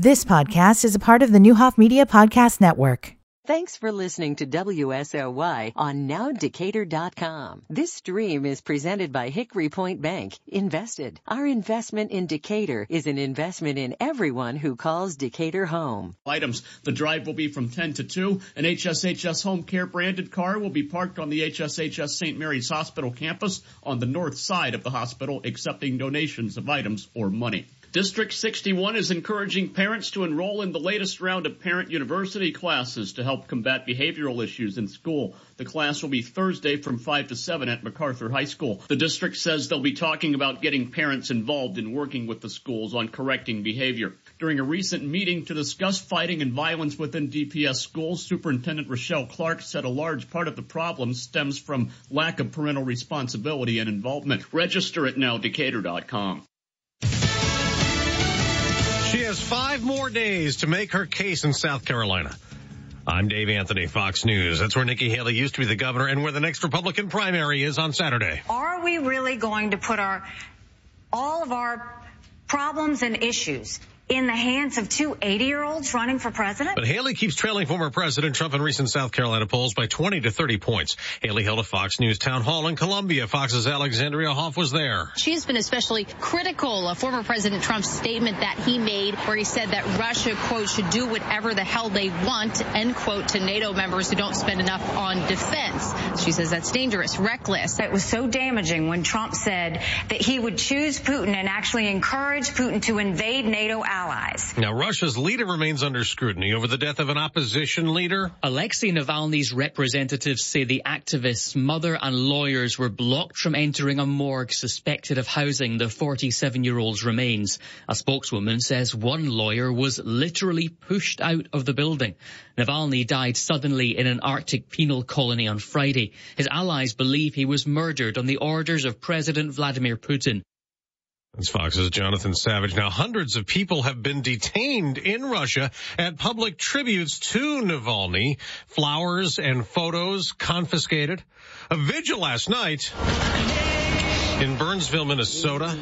This podcast is a part of the Neuhoff Media Podcast Network. Thanks for listening to WSOY on NowDecatur.com. This stream is presented by Hickory Point Bank. Invested. Our investment in Decatur is an investment in everyone who calls Decatur home. Items. The drive will be from 10 to 2. An HSHS Home Care branded car will be parked on the HSHS St. Mary's Hospital campus on the north side of the hospital, accepting donations of items or money. District 61 is encouraging parents to enroll in the latest round of parent university classes to help combat behavioral issues in school. The class will be Thursday from 5 to 7 at MacArthur High School. The district says they'll be talking about getting parents involved in working with the schools on correcting behavior. During a recent meeting to discuss fighting and violence within DPS schools, Superintendent Rochelle Clark said a large part of the problem stems from lack of parental responsibility and involvement. Register at nowdecatur.com. She has five more days to make her case in South Carolina. I'm Dave Anthony, Fox News. That's where Nikki Haley used to be the governor and where the next Republican primary is on Saturday. Are we really going to put our all of our problems and issues in the hands of two 80 year olds running for president? But Haley keeps trailing former President Trump in recent South Carolina polls by 20 to 30 points. Haley held a Fox News town hall in Columbia. Fox's Alexandria Hoff was there. She's been especially critical of former President Trump's statement that he made where he said that Russia, quote, should do whatever the hell they want, end quote, to NATO members who don't spend enough on defense. She says that's dangerous, reckless. It was so damaging when Trump said that he would choose Putin and actually encourage Putin to invade NATO allies. Now, Russia's leader remains under scrutiny over the death of an opposition leader. Alexei Navalny's representatives say the activist's mother and lawyers were blocked from entering a morgue suspected of housing the 47-year-old's remains. A spokeswoman says one lawyer was literally pushed out of the building. Navalny died suddenly in an Arctic penal colony on Friday. His allies believe he was murdered on the orders of President Vladimir Putin. That's Fox's Jonathan Savage. Now, hundreds of people have been detained in Russia at public tributes to Navalny. Flowers and photos confiscated. A vigil last night in Burnsville, Minnesota.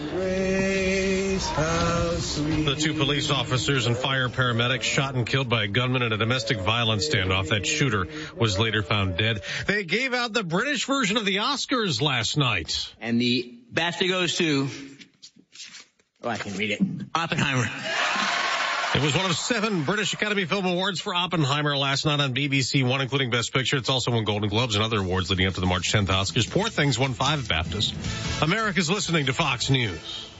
The two police officers and fire paramedics shot and killed by a gunman in a domestic violence standoff. That shooter was later found dead. They gave out the British version of the Oscars last night. And the BAFTA goes to Oh, I can read it. Oppenheimer. It was one of seven British Academy Film Awards for Oppenheimer last night on BBC One, including Best Picture. It's also won Golden Globes and other awards leading up to the March 10th Oscars. Poor Things won five BAFTAs. America's listening to Fox News.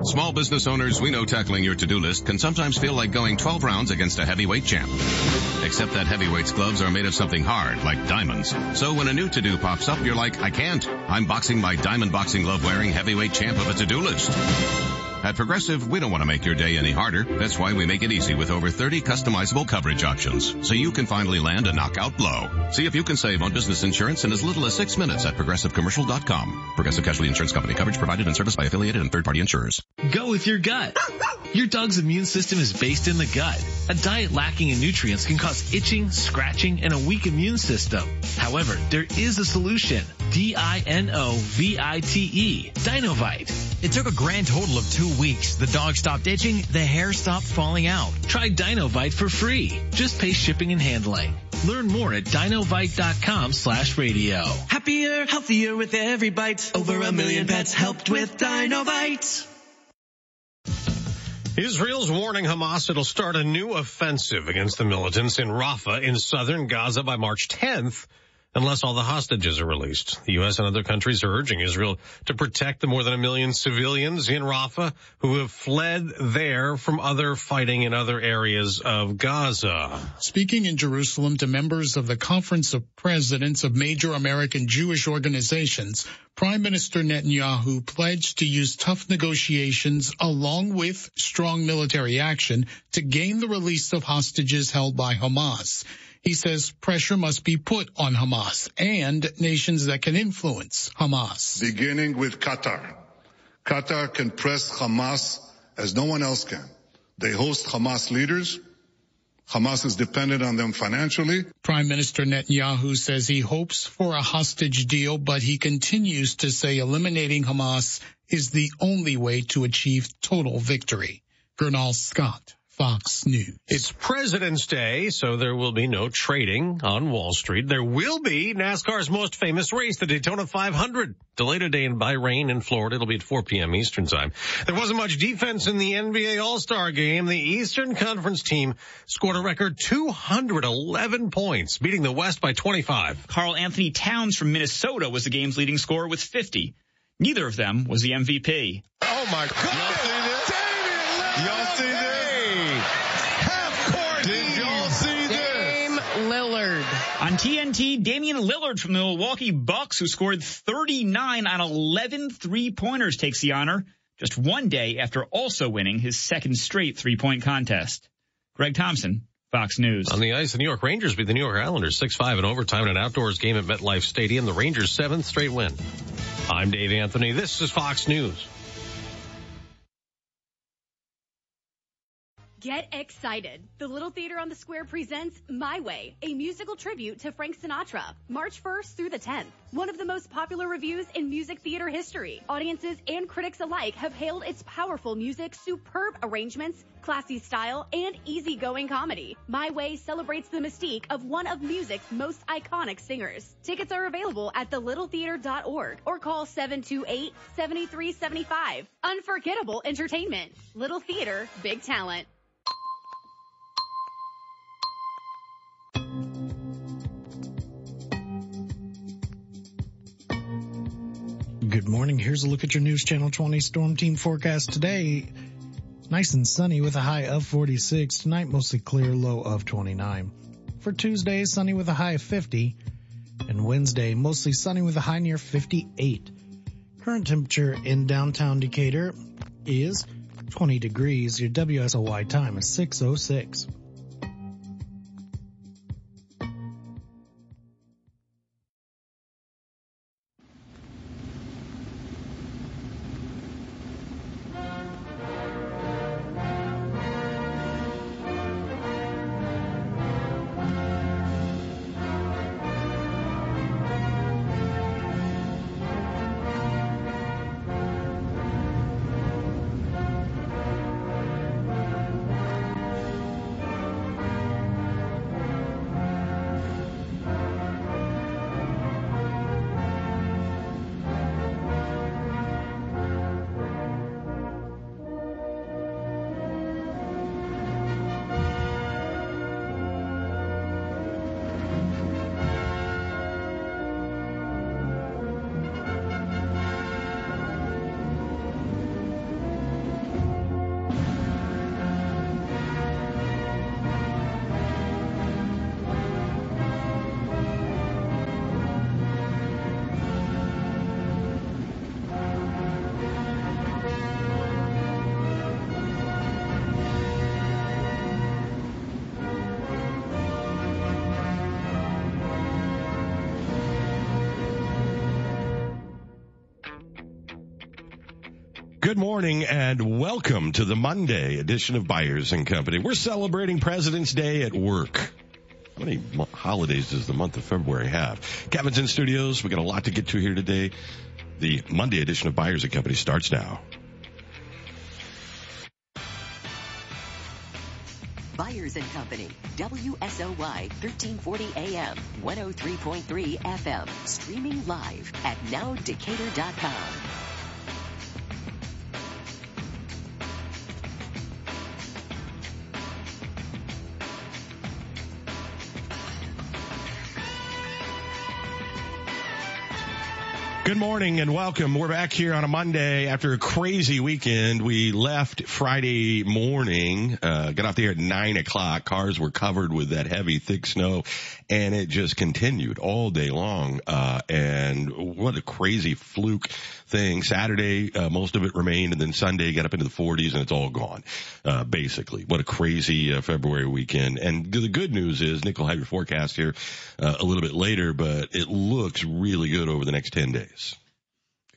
Small business owners, we know tackling your to-do list can sometimes feel like going 12 rounds against a heavyweight champ. Except that heavyweight's gloves are made of something hard, like diamonds. So when a new to-do pops up, you're like, I can't. I'm boxing my diamond boxing glove wearing heavyweight champ of a to-do list. At Progressive, we don't want to make your day any harder. That's why we make it easy with over 30 customizable coverage options, so you can finally land a knockout blow. See if you can save on business insurance in as little as six minutes at progressivecommercial.com. Progressive Casualty Insurance Company. Coverage provided and serviced by affiliated and third-party insurers. Go with your gut. Your dog's immune system is based in the gut. A diet lacking in nutrients can cause itching, scratching, and a weak immune system. However, there is a solution. D-I-N-O-V-I-T-E. Dinovite. It took a grand total of two weeks. The dog stopped itching, the hair stopped falling out. Try Dinovite for free. Just pay shipping and handling. Learn more at dinovite.com slash radio. Happier, healthier with every bite. Over a million pets helped with Dinovite. Israel's warning Hamas it'll start a new offensive against the militants in Rafah in southern Gaza by March 10th unless all the hostages are released. The U.S. and other countries are urging Israel to protect the more than a million civilians in Rafah who have fled there from other fighting in other areas of Gaza. Speaking in Jerusalem to members of the Conference of Presidents of major American Jewish organizations, Prime Minister Netanyahu pledged to use tough negotiations along with strong military action to gain the release of hostages held by Hamas. He says pressure must be put on Hamas and nations that can influence Hamas. Beginning with Qatar. Qatar can press Hamas as no one else can. They host Hamas leaders. Hamas is dependent on them financially. Prime Minister Netanyahu says he hopes for a hostage deal, but he continues to say eliminating Hamas is the only way to achieve total victory. Gernal Scott, Fox News. It's President's Day, so there will be no trading on Wall Street. There will be NASCAR's most famous race, the Daytona 500. Delayed a today by rain in Florida. It'll be at 4 p.m. Eastern time. There wasn't much defense in the NBA All-Star game. The Eastern Conference team scored a record 211 points, beating the West by 25. Karl-Anthony Towns from Minnesota was the game's leading scorer with 50. Neither of them was the MVP. Oh my God! Y'all see this? Y'all see this? On TNT, Damian Lillard from the Milwaukee Bucks, who scored 39 on 11 three-pointers, takes the honor just one day after also winning his second straight three-point contest. Greg Thompson, Fox News. On the ice, the New York Rangers beat the New York Islanders 6-5 in overtime in an outdoors game at MetLife Stadium. The Rangers' seventh straight win. I'm Dave Anthony. This is Fox News. Get excited. The Little Theater on the Square presents My Way, a musical tribute to Frank Sinatra, March 1st through the 10th. One of the most popular revues in music theater history. Audiences and critics alike have hailed its powerful music, superb arrangements, classy style, and easygoing comedy. My Way celebrates the mystique of one of music's most iconic singers. Tickets are available at thelittletheater.org or call 728-7375. Unforgettable entertainment. Little Theater, big talent. Good morning. Here's a look at your News Channel 20 Storm Team forecast today. Nice and sunny with a high of 46. Tonight, mostly clear, low of 29. For Tuesday, sunny with a high of 50. And Wednesday, mostly sunny with a high near 58. Current temperature in downtown Decatur is 20 degrees. Your WSOY time is 606. Good morning and welcome to the Monday edition of Byers and Company. We're celebrating President's Day at work. How many holidays does the month of February have? Kevin's in studios. We got a lot to get to here today. The Monday edition of Byers and Company starts now. Byers and Company, WSOY 1340 AM, 103.3 FM, streaming live at nowdecatur.com. Good morning and welcome. We're back here on a Monday after a crazy weekend. We left Friday morning, uh, got out there at nine o'clock. Cars were covered with that heavy, thick snow and it just continued all day long. Uh, and what a crazy fluke thing. Saturday, uh, most of it remained and then Sunday got up into the 40s and it's all gone. Uh, basically, what a crazy uh, February weekend. And the good news is Nick will have your forecast here uh, a little bit later, but it looks really good over the next 10 days.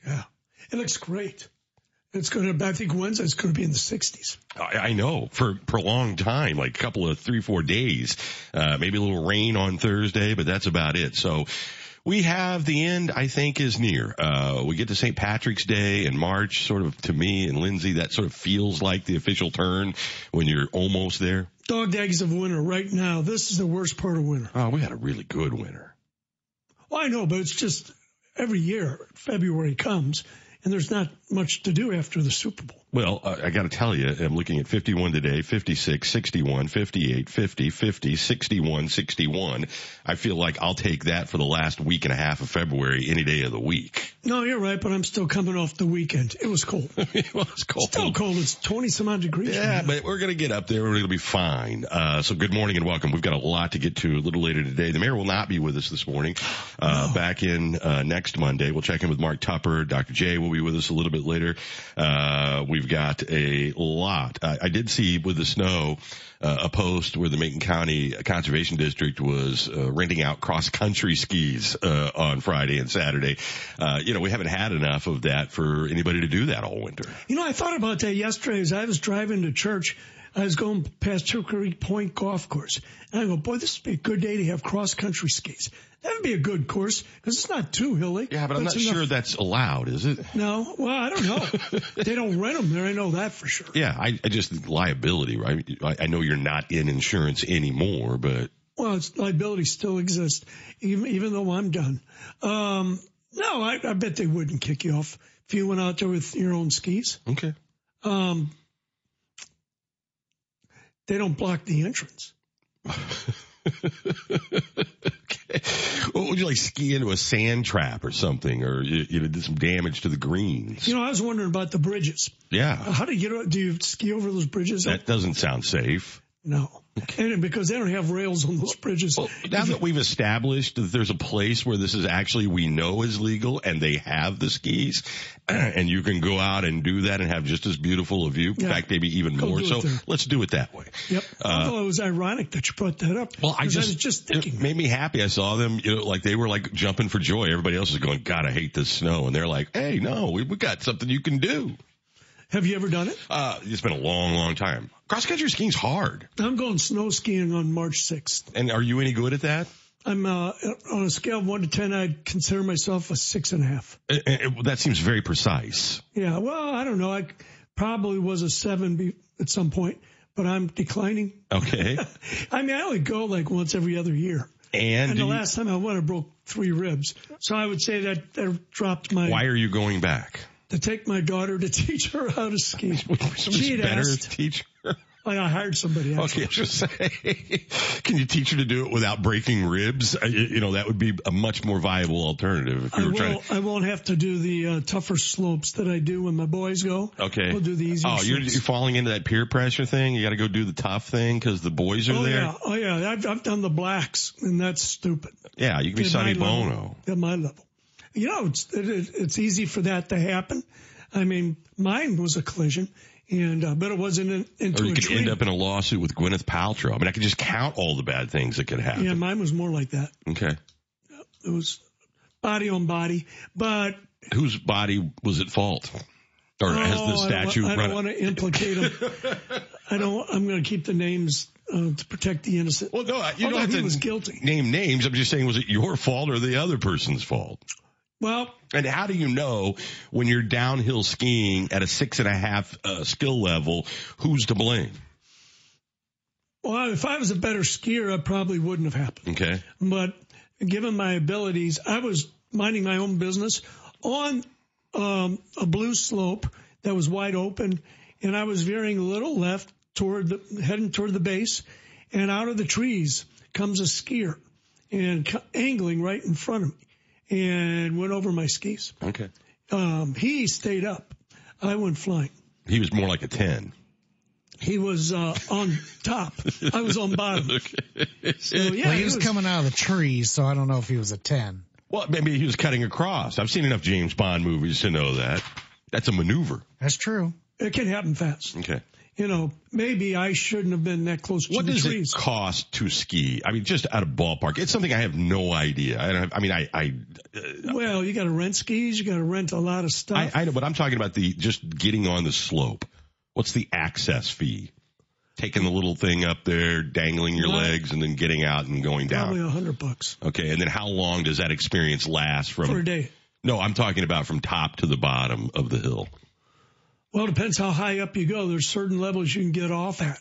Yeah, it looks great. It's going to, I think Wednesday it's going to be in the 60s. I, I know for prolonged time, like a couple of three, four days, uh, maybe a little rain on Thursday, but that's about it. So we have the end, I think, is near. Uh, we get to St. Patrick's Day in March, sort of to me and Lindsay, that sort of feels like the official turn when you're almost there. Dog days of winter right now. This is the worst part of winter. Oh, we had a really good winter. Well, I know, but it's just every year February comes and there's not much to do after the Super Bowl. Well, I got to tell you, I'm looking at 51 today, 56, 61, 58, 50, 50, 61, 61. I feel like I'll take that for the last week and a half of February any day of the week. No, you're right, but I'm still coming off the weekend. It was cold. it was cold. Still cold. It's 20 some odd degrees. Yeah, but we're going to get up there. We're going to be fine. Uh, so good morning and welcome. We've got a lot to get to a little later today. The mayor will not be with us this morning. Uh, no. back in, uh, next Monday. We'll check in with Mark Tupper. Dr. J will be with us a little bit later. Uh, we've got a lot. I, I did see with the snow, uh, a post where the Macon County Conservation District was uh, renting out cross country skis uh, on Friday and Saturday. Uh, you know, we haven't had enough of that for anybody to do that all winter. You know, I thought about that yesterday as I was driving to church. I was going past Hickory Point Golf Course, and I go, boy, this would be a good day to have cross country skis. That would be a good course because it's not too hilly. Yeah, but I'm not enough. sure that's allowed, is it? No. Well, I don't know. they don't rent them there. I know that for sure. Yeah, I, I just liability, right? I, I know you're not in insurance anymore, but well, it's liability still exists, even even though I'm done. Um, no, I, I bet they wouldn't kick you off if you went out there with your own skis. Okay. Um, they don't block the entrance. okay. What would you like ski into a sand trap or something, or you, you know, did some damage to the greens? You know, I was wondering about the bridges. Yeah. How do you get? Do you ski over those bridges? That doesn't sound safe. No. And because they don't have rails on those bridges. Well, now that we've established that there's a place where this is actually we know is legal and they have the skis and you can go out and do that and have just as beautiful a view. In fact, maybe even go more. So let's do it that way. Yep. Uh, Although it was ironic that you brought that up. Well, I just, I just thinking. It made me happy. I saw them, you know, like they were like jumping for joy. Everybody else is going, God, I hate this snow. And they're like, Hey, no, we, we got something you can do. Have you ever done it? Uh, it's been a long, long time. Cross country skiing's hard. I'm going snow skiing on March 6th. And are you any good at that? I'm uh, on a scale of one to ten. I'd consider myself a six and a half. It, it, that seems very precise. Yeah. Well, I don't know. I probably was a seven be, at some point, but I'm declining. Okay. I mean, I only go like once every other year. And, and the you, last time I went, I broke three ribs. So I would say that that dropped my. Why are you going back? To take my daughter to teach her how to ski. She'd better asked, teach her. I hired somebody. Actually. Okay, just say, can you teach her to do it without breaking ribs? You know, that would be a much more viable alternative. If you I, were will, trying to... I won't have to do the uh, tougher slopes that I do when my boys go. Okay. We'll do the easier Oh, you're, you're, falling into that peer pressure thing? You got to go do the tough thing because the boys are oh, there? Yeah. Oh, yeah. I've, I've done the blacks, and that's stupid. Yeah, you can be Sonny Bono. Level, at my level. You know, it's, it, it's easy for that to happen. I mean, mine was a collision, and uh, but it wasn't an, into Or you could tree. end up in a lawsuit with Gwyneth Paltrow. I mean, I could just count all the bad things that could happen. Yeah, mine was more like that. Okay. It was body on body, but whose body was at fault? Or oh, has the statute I don't, run I don't want to implicate them. I don't. I'm going to keep the names uh, to protect the innocent. Well, no, you Although don't have to was guilty. name names. I'm just saying, was it your fault or the other person's fault? Well, and how do you know when you're downhill skiing at a six and a half uh, skill level who's to blame? Well, if I was a better skier, I probably wouldn't have happened. Okay. But given my abilities, I was minding my own business on um, a blue slope that was wide open, and I was veering a little left toward the heading toward the base, and out of the trees comes a skier and angling right in front of me and went over my skis. Okay. Um, he stayed up. I went flying. He was more like a 10. He was uh, on top. I was on bottom. okay. So, yeah, well, he was, was coming out of the trees, so I don't know if he was a 10. Well, maybe he was cutting across. I've seen enough James Bond movies to know that. That's a maneuver. That's true. It can happen fast. Okay you know, maybe I shouldn't have been that close to what the does it cost to ski? I mean, just out of ballpark, it's something I have no idea. I, don't have, I mean, I, I uh, well, you got to rent skis, you got to rent a lot of stuff. I, I know, but I'm talking about the just getting on the slope. What's the access fee? taking the little thing up there, dangling your legs, and then getting out and going down. Probably a hundred bucks Okay, and then how long does that experience last from? for a day. No, I'm talking about from top to the bottom of the hill. Well, it depends how high up you go. There's certain levels you can get off at.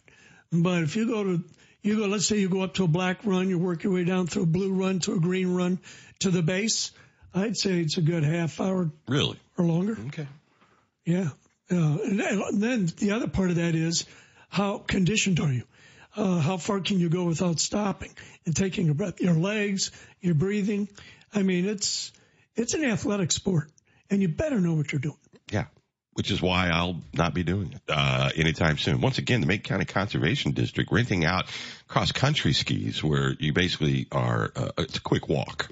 But if you go to, you go, let's say you go up to a black run, you work your way down through a blue run to a green run to the base. I'd say it's a good half hour Really? or longer. Okay. Yeah. Uh, and then- and then the other part of that is how conditioned are you? Uh, how far can you go without stopping and taking a breath? Your legs, your breathing. I mean, it's, it's an athletic sport and you better know what you're doing. Yeah. Which is why I'll not be doing it uh, anytime soon. Once again, the Macon County Conservation District renting out cross country skis, where you basically are. Uh, it's a quick walk.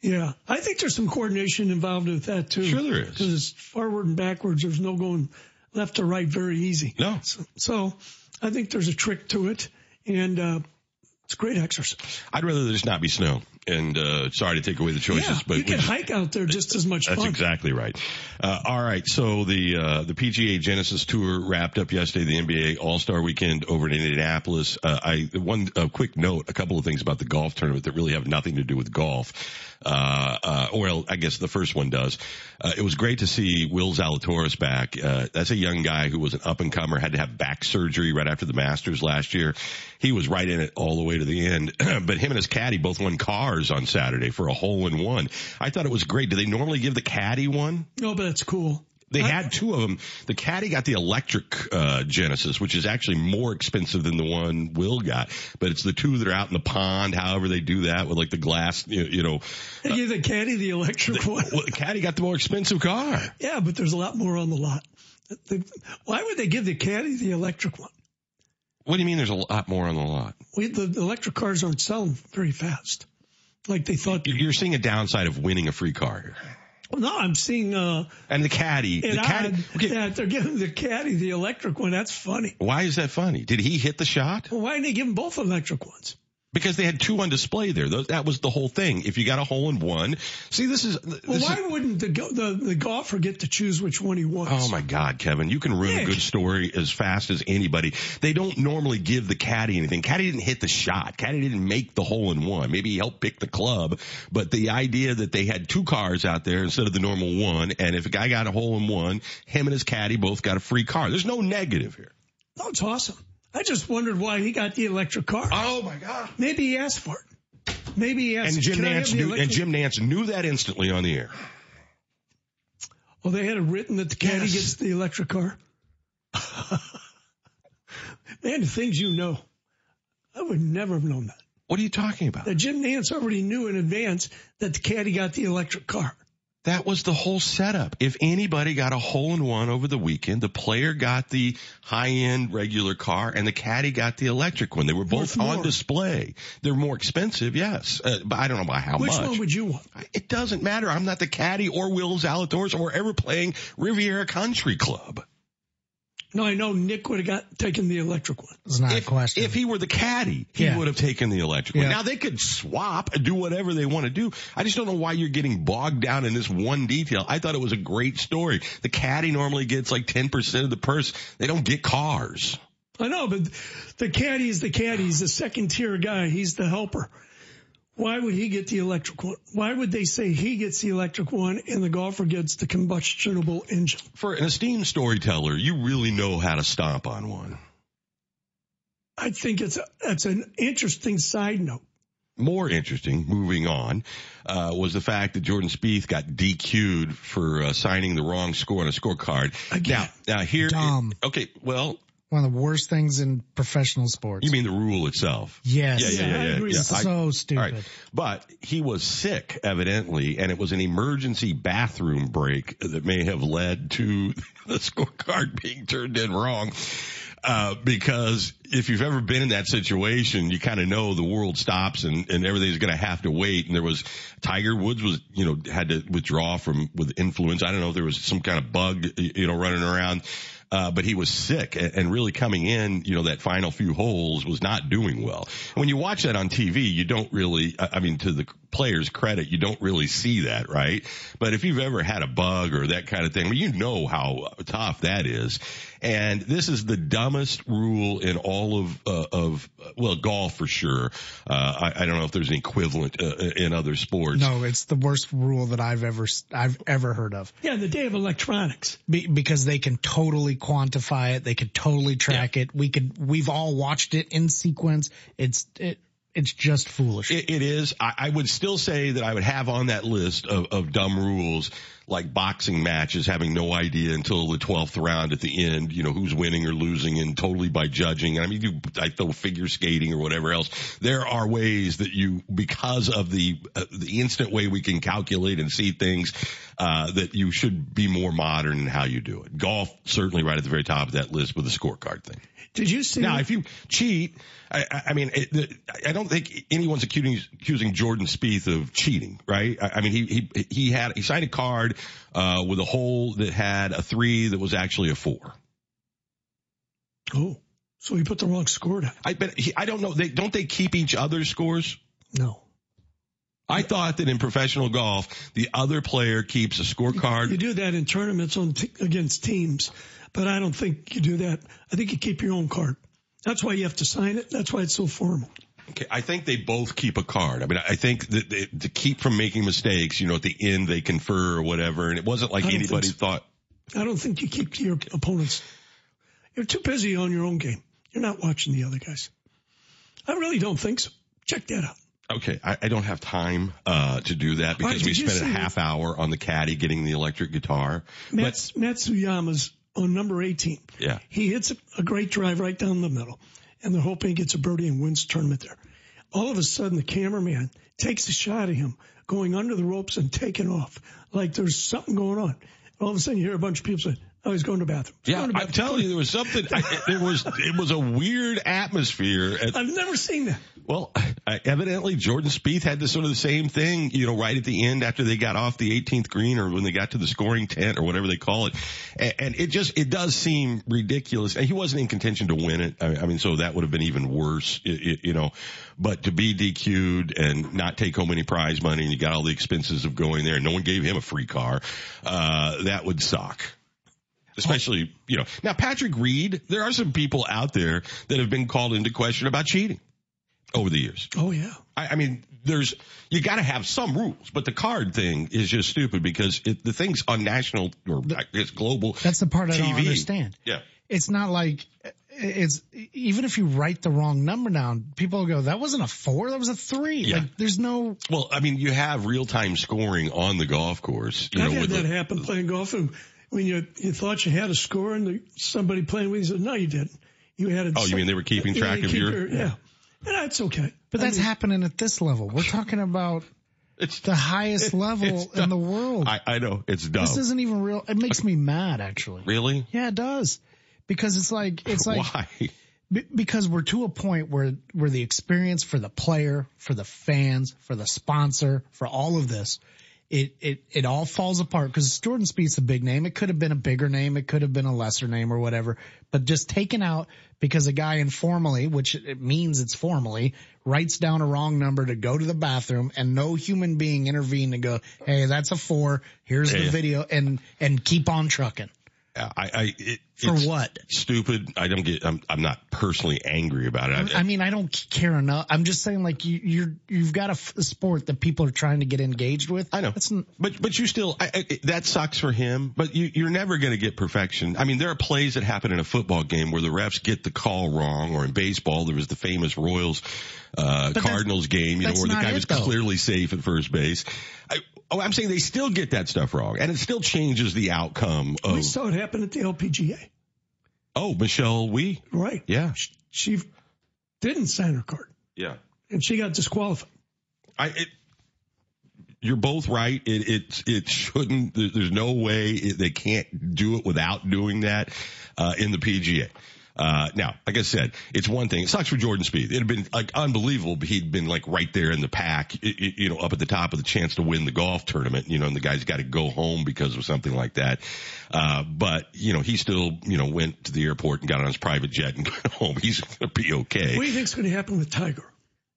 Yeah, I think there's some coordination involved with that too. Sure there is. Because it's forward and backwards. There's no going left to right very easy. No. So, so I think there's a trick to it, and uh, it's great exercise. I'd rather there just not be snow. And uh, sorry to take away the choices, yeah, but you can just- hike out there just as much That's fun. exactly right. Uh, all right. So the, uh, the PGA Genesis Tour wrapped up yesterday, the NBA All-Star Weekend over in Indianapolis. Uh, I, one, a quick note, a couple of things about the golf tournament that really have nothing to do with golf. Uh, uh, well, I guess the first one does. Uh, it was great to see Will Zalatoris back. Uh, that's a young guy who was an up and comer, had to have back surgery right after the Masters last year. He was right in it all the way to the end, but him and his caddy both won cars on Saturday for a hole in one. I thought it was great. Do they normally give the caddy one? No, but it's cool. They had two of them. The caddy got the electric uh, Genesis, which is actually more expensive than the one Will got. But it's the two that are out in the pond. However they do that with like the glass, you, you know. They gave the caddy the electric one. Well, the caddy got the more expensive car. Yeah, but there's a lot more on the lot. They- Why would they give the caddy the electric one? What do you mean? There's a lot more on the lot. We, the, the electric cars aren't selling very fast, like they thought. You're seeing a downside of winning a free car. Well, no, I'm seeing uh, And the caddy, an the caddy. odd that they're giving the caddy the electric one. That's funny. Why is that funny? Did he hit the shot? Well, why didn't they give them both electric ones? Because they had two on display there. That was the whole thing. If you got a hole in one, see, this is. This Well, is why wouldn't the, the the golfer get to choose which one he wants? Oh my God, Kevin, you can ruin a good story as fast as anybody. They don't normally give the caddy anything. Caddy didn't hit the shot. Caddy didn't make the hole in one. Maybe he helped pick the club, but the idea that they had two cars out there instead of the normal one, and if a guy got a hole in one, him and his caddy both got a free car. There's no negative here. Oh, it's awesome. I just wondered why he got the electric car. Oh my God. Maybe he asked for it. Maybe he asked. And Jim "Can I have Nantz knew, and Jim Nantz knew that instantly on the air. Well, they had it written that the caddy Yes. gets the electric car. Man, the things you know. I would never have known that. What are you talking about? That Jim Nantz already knew in advance that the caddy got the electric car. That was the whole setup. If anybody got a hole in one over the weekend, the player got the high end regular car and the caddy got the electric one. They were both Worth more. on display. They're more expensive, yes, uh, but I don't know by how Which much. one would you want? it doesn't matter. I'm not the caddy or Will Zalatoris or ever playing Riviera Country Club. No, I know Nick would have got taken the electric one. It's not if, a question. If he were the caddy, he Yeah. would have taken the electric one. Now they could swap and do whatever they want to do. I just don't know why you're getting bogged down in this one detail. I thought it was a great story. The caddy normally gets like 10% of the purse. They don't get cars. I know, but the caddy is the caddy. He's the second tier guy. He's the helper. Why would he get the electric one? Why would they say he gets the electric one and the golfer gets the combustionable engine? For an esteemed storyteller, you really know how to stomp on one. I think it's a, that's an interesting side note. More interesting, moving on, uh, was the fact that Jordan Spieth got DQ'd for uh, signing the wrong score on a scorecard. Again. Now, now here, Dumb. okay, well, One of the worst things in professional sports. you mean the rule itself? Yes. Yeah, yeah, yeah, I yeah. yeah. It's I- so stupid. All right. But he was sick, evidently, and it was an emergency bathroom break that may have led to the scorecard being turned in wrong. Uh, because if you've ever been in that situation, you kind of know the world stops and, and everything's going to have to wait. And there was Tiger Woods was, you know, had to withdraw from with influence. I don't know if there was some kind of bug, you know, running around. Uh, but he was sick and, and really coming in, you know, that final few holes was not doing well. When you watch that on TV, you don't really, I mean, to the players credit, you don't really see that, right? But if you've ever had a bug or that kind of thing, you know how tough that is. And this is the dumbest rule in all of, uh, of, well, golf for sure. Uh, I, I, don't know if there's an equivalent uh, in other sports. No, it's the worst rule that I've ever, I've ever heard of. Yeah, the day of electronics. Be, because they can totally quantify it. They can totally track yeah. it. We could, we've all watched it in sequence. It's, it, it's just foolish. it, it is. I, I, would still say that I would have on that list of, of dumb rules like boxing matches, having no idea until the 12th round at the end, you know, who's winning or losing and totally by judging. I mean, you, I throw figure skating or whatever else. There are ways that you, because of the, uh, the instant way we can calculate and see things, uh, that you should be more modern in how you do it. Golf, certainly right at the very top of that list with the scorecard thing. Did you see? Now, if you cheat, I, I mean, it, I don't think anyone's accusing, accusing Jordan Spieth of cheating, right? I, I mean, he, he, he had, he signed a card, uh, with a hole that had a three that was actually a four. Oh, so he put the wrong score down. I bet he, I don't know. They, don't they keep each other's scores? No. I thought that in professional golf, the other player keeps a scorecard. You do that in tournaments on t- against teams, but I don't think you do that. I think you keep your own card. That's why you have to sign it. That's why it's so formal. Okay, I think they both keep a card. I mean, I think that they, to keep from making mistakes, you know, at the end they confer or whatever, and it wasn't like anybody so. thought. I don't think you keep your opponents. You're too busy on your own game. You're not watching the other guys. I really don't think so. Check that out. Okay, I, I don't have time uh, to do that because right, we spent a half hour on the caddy getting the electric guitar. Mats, but, Matsuyama's on number 18. Yeah. He hits a, a great drive right down the middle and they're hoping he gets a birdie and wins the tournament there. All of a sudden, the cameraman takes a shot of him going under the ropes and taking off like there's something going on. All of a sudden, you hear a bunch of people say, "Oh, he's going to the bathroom." He's yeah, the bathroom. I'm telling you, there was something. I, there was it was a weird atmosphere. At, I've never seen that. Well, evidently Jordan Spieth had this sort of the same thing, you know, right at the end after they got off the 18th green or when they got to the scoring tent or whatever they call it. And, and it just, it does seem ridiculous. And he wasn't in contention to win it. I mean, so that would have been even worse, you know, but to be DQ'd and not take home any prize money and you got all the expenses of going there and no one gave him a free car, uh, that would suck especially, you know, now Patrick Reed, there are some people out there that have been called into question about cheating over the years. Oh yeah. I, I mean, there's you got to have some rules, but the card thing is just stupid because it, the thing's on national or it's global. That's the part TV. I don't understand. Yeah. It's not like it's even if you write the wrong number down, people go, that wasn't a four, that was a three. Yeah. Like there's no. Well, I mean, you have real time scoring on the golf course. You I've know, had that the, happen playing golf, and when you you thought you had a score, and the, somebody playing with you said, no, you didn't. You had a. Oh, you mean they were keeping track of your? yeah. And that's okay. But I that's mean, happening at this level. We're talking about it's the highest level in the world. I, I know it's dumb. This isn't even real. It makes me mad, actually. Really? Yeah, it does. Because it's like it's like why? B- because we're to a point where where the experience for the player, for the fans, for the sponsor, for all of this, it it it all falls apart because Jordan Spieth's a big name. It could have been a bigger name, it could have been a lesser name or whatever, but just taken out because a guy informally, which it means it's formally, writes down a wrong number to go to the bathroom and no human being intervened to go, hey, that's a four. Here's Yeah. the video and and keep on trucking. I, I it, For it's what? Stupid. I don't get. I'm. I'm not personally angry about it. I mean, I don't care enough. I'm just saying, like you, you're you've got a, f- a sport that people are trying to get engaged with. I know. but but you still I, I, that sucks for him. But you you're never going to get perfection. I mean, there are plays that happen in a football game where the refs get the call wrong, or in baseball there was the famous Royals uh, But Cardinals game, you know, where the guy it, was though. clearly safe at first base. I, oh, I'm saying they still get that stuff wrong, and it still changes the outcome of. we saw it happen at the LPGA. Oh, Michelle Wie. Right. Yeah. She didn't sign her card, Yeah. and she got disqualified. I, it, you're both right. It, it, it shouldn't, there's no way it, they can't do it without doing that, uh, in the PGA. Uh, now, like I said, it's one thing. It sucks for Jordan Spieth. It'd have been like unbelievable. But he'd been like right there in the pack, you know, up at the top of the chance to win the golf tournament, you know, and the guy's got to go home because of something like that. Uh, but, you know, he still, you know, went to the airport and got on his private jet and got home. He's going to be okay. What do you think's going to happen with Tiger?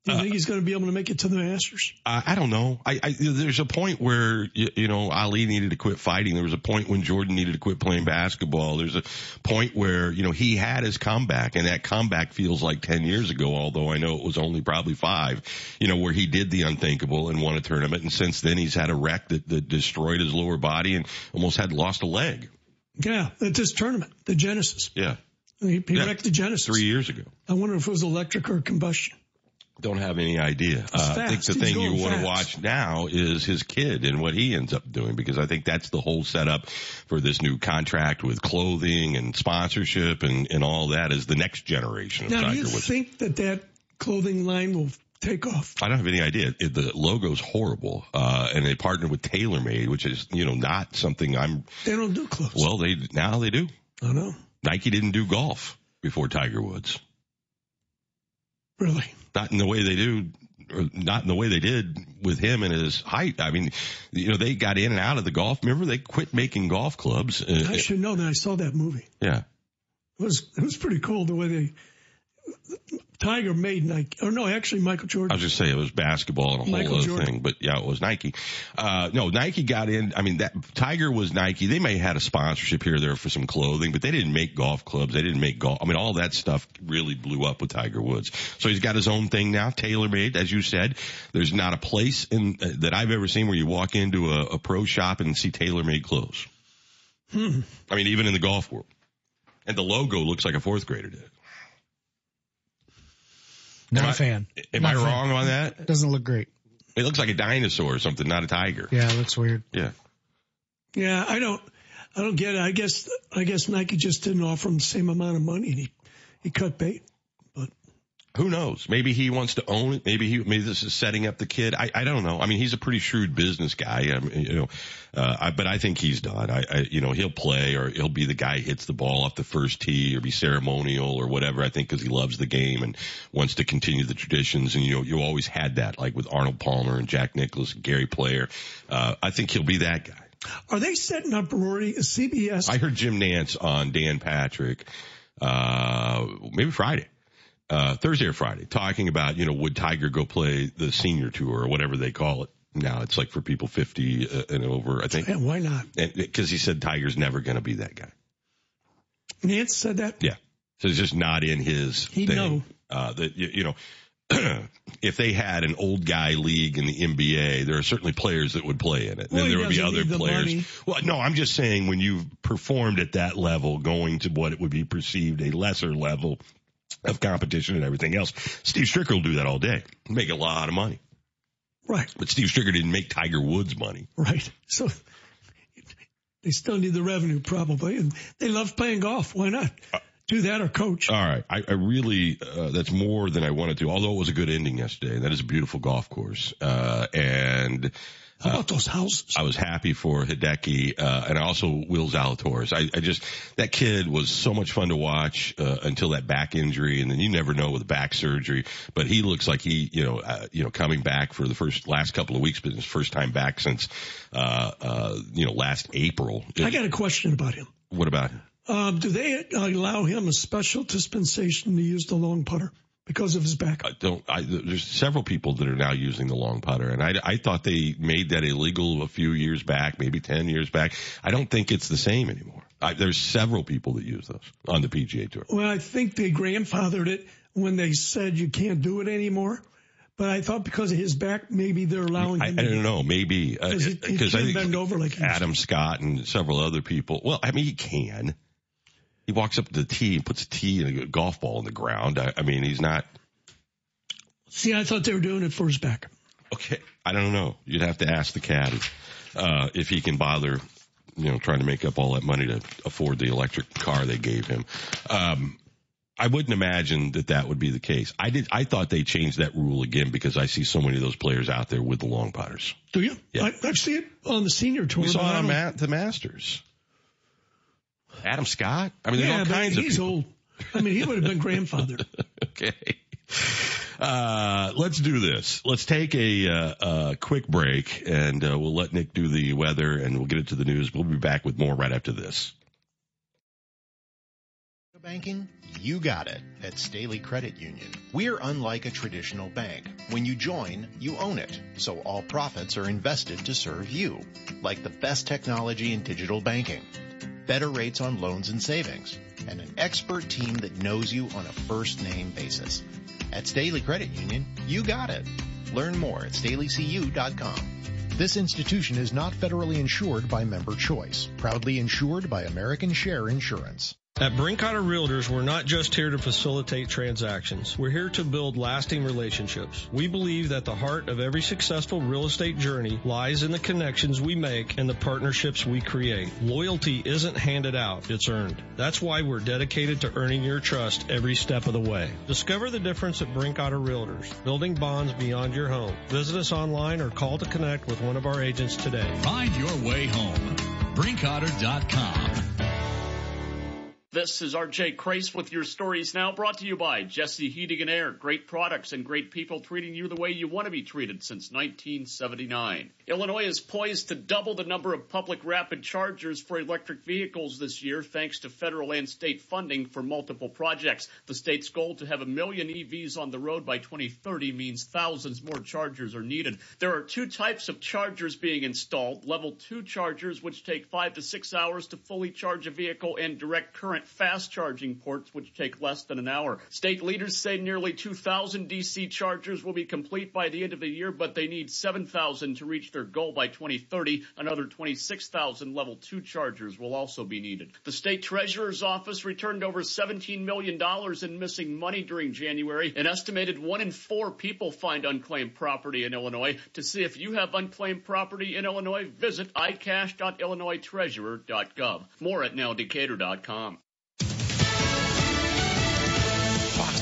Do you think he's going to be able to make it to the Masters? Uh, I don't know. I, I there's a point where you, you know Ali needed to quit fighting. There was a point when Jordan needed to quit playing basketball. There's a point where you know he had his comeback, and that comeback feels like ten years ago. Although I know it was only probably five. You know where he did the unthinkable and won a tournament, and since then he's had a wreck that, that destroyed his lower body and almost had lost a leg. Yeah, at this tournament, the Genesis. Yeah. He, he Yeah. wrecked the Genesis. Three years ago. I wonder if it was electric or combustion. Don't have any idea. Uh, I think the He's thing you want to watch now is his kid and what he ends up doing because I think that's the whole setup for this new contract with clothing and sponsorship and, and all that is the next generation of Now, do you Woods. think that that clothing line will take off? I don't have any idea. It, the logo's horrible, uh, and they partnered with TaylorMade, which is you know not something I'm. They don't do clothes. Well, they now they do. I know. Nike didn't do golf before Tiger Woods. Really? Not in the way they do, or not in the way they did with him and his height. I mean, you know, they got in and out of the golf. Remember, they quit making golf clubs. Uh, I should know that I saw that movie. yeah. It was it was pretty cool the way they Tiger made Nike. Or no, actually Michael Jordan. I was just say it was basketball and a whole Michael other Jordan. thing, but yeah, it was Nike. Uh, no, Nike got in. I mean, that Tiger was Nike. They may have had a sponsorship here or there for some clothing, but they didn't make golf clubs. They didn't make golf. I mean, all that stuff really blew up with Tiger Woods. So he's got his own thing now, TaylorMade, as you said. There's not a place in uh, that I've ever seen where you walk into a, a pro shop and see TaylorMade clothes. Hmm. I mean, even in the golf world. And the logo looks like a fourth grader did. Not Am a I- fan. Am Not I a fan. wrong on that? Doesn't look great. It looks like a dinosaur or something, not a tiger. Yeah, it looks weird. Yeah. Yeah, I don't I don't get it. I guess I guess Nike just didn't offer him the same amount of money and he he cut bait. Who knows? Maybe he wants to own it. Maybe he, maybe this is setting up the kid. I, I don't know. I mean, he's a pretty shrewd business guy. I mean, you know, uh, I, but I think he's done. I, I, you know, he'll play or he'll be the guy hits the ball off the first tee or be ceremonial or whatever. I think because he loves the game and wants to continue the traditions. And you know, you always had that, like with Arnold Palmer and Jack Nicklaus, and Gary Player. Uh, I think he'll be that guy. Are they setting up Rory CBS? I heard Jim Nantz on Dan Patrick, uh, maybe Friday, uh, Thursday or Friday, talking about, you know, would Tiger go play the senior tour or whatever they call it. Now it's like for people 50 uh, and over, I think. Yeah, why not? Because he said Tiger's never going to be that guy. Nantz said that. Yeah. So it's just not in his He'd thing. know. Uh, that, you, you know, if they had an old guy league in the NBA, there are certainly players that would play in it. Well, he there would be other players. money. Well, no, I'm just saying when you've performed at that level, going to what it would be perceived a lesser level of competition and everything else, Steve Stricker will do that all day. Make a lot of money. Right. But Steve Stricker didn't make Tiger Woods money. Right. So they still need the revenue probably, and they love playing golf. Why not do that or coach? All right. I, I really, uh, that's more than I wanted to, although it was a good ending yesterday. That is a beautiful golf course. Uh, and How about those houses? I was happy for Hideki, uh, and also Will Zalatoris. I, I just, that kid was so much fun to watch, uh, until that back injury. And then you never know with back surgery, but he looks like he, you know, uh, you know, coming back for the first, last couple of weeks, but his first time back since, uh, uh, you know, last April. I got a question about him. What about him? Um, do they allow him a special dispensation to use the long putter because of his back? I don't. I, there's several people that are now using the long putter, and I, I thought they made that illegal a few years back, maybe ten years back. I don't think it's the same anymore. I, there's several people that use those on the PGA Tour. Well, I think they grandfathered it when they said you can't do it anymore. But I thought because of his back, maybe they're allowing I, I him. to- don't know, maybe uh, Because he- he uh, because I think bend over like Adam Scott and several other people. Well, I mean, he can. He walks up to the tee and puts a tee and a golf ball in the ground. I, I mean, he's not. See, I thought they were doing it for his back. Okay, I don't know. You'd have to ask the caddy uh, if he can bother, you know, trying to make up all that money to afford the electric car they gave him. Um, I wouldn't imagine that that would be the case. I did. I thought they changed that rule again because I see so many of those players out there with the long putters. Do you? Yeah. I, I've seen it on the senior tour. We saw it on Ma- the Masters. Adam Scott. I mean, there's yeah, all but kinds of he's old. I mean, he would have been grandfather. okay. Uh, let's do this. Let's take a, uh, uh, quick break and, uh, we'll let Nick do the weather and we'll get into the news. We'll be back with more right after this. banking? You got it at Staley Credit Union. We're unlike a traditional bank. When you join, you own it, so all profits are invested to serve you. Like the best technology in digital banking, better rates on loans and savings, and an expert team that knows you on a first name basis. At Staley Credit Union, you got it. Learn more at staleycu.com. This institution is not federally insured by Member Choice, proudly insured by American Share Insurance. At Brinkoetter Realtors, we're not just here to facilitate transactions. We're here to build lasting relationships. We believe that the heart of every successful real estate journey lies in the connections we make and the partnerships we create. Loyalty isn't handed out, it's earned. That's why we're dedicated to earning your trust every step of the way. Discover the difference at Brinkoetter Realtors, building bonds beyond your home. Visit us online or call to connect with one of our agents today. Find your way home. Brinkoetter.com. This is RJ Crace with your stories now brought to you by Jesse Heating and Air. Great products and great people treating you the way you want to be treated since 1979. Illinois is poised to double the number of public rapid chargers for electric vehicles this year thanks to federal and state funding for multiple projects. The state's goal to have a million EVs on the road by 2030 means thousands more chargers are needed. There are two types of chargers being installed. Level 2 chargers which take 5 to 6 hours to fully charge a vehicle and direct current fast charging ports, which take less than an hour. State leaders say nearly 2,000 DC chargers will be complete by the end of the year, but they need 7,000 to reach their goal by 2030. Another 26,000 level 2 chargers will also be needed. The state treasurer's office returned over $17 million in missing money during January. An estimated one in four people find unclaimed property in Illinois. To see if you have unclaimed property in Illinois, visit icash.illinoistreasurer.gov. More at nowdecatur.com.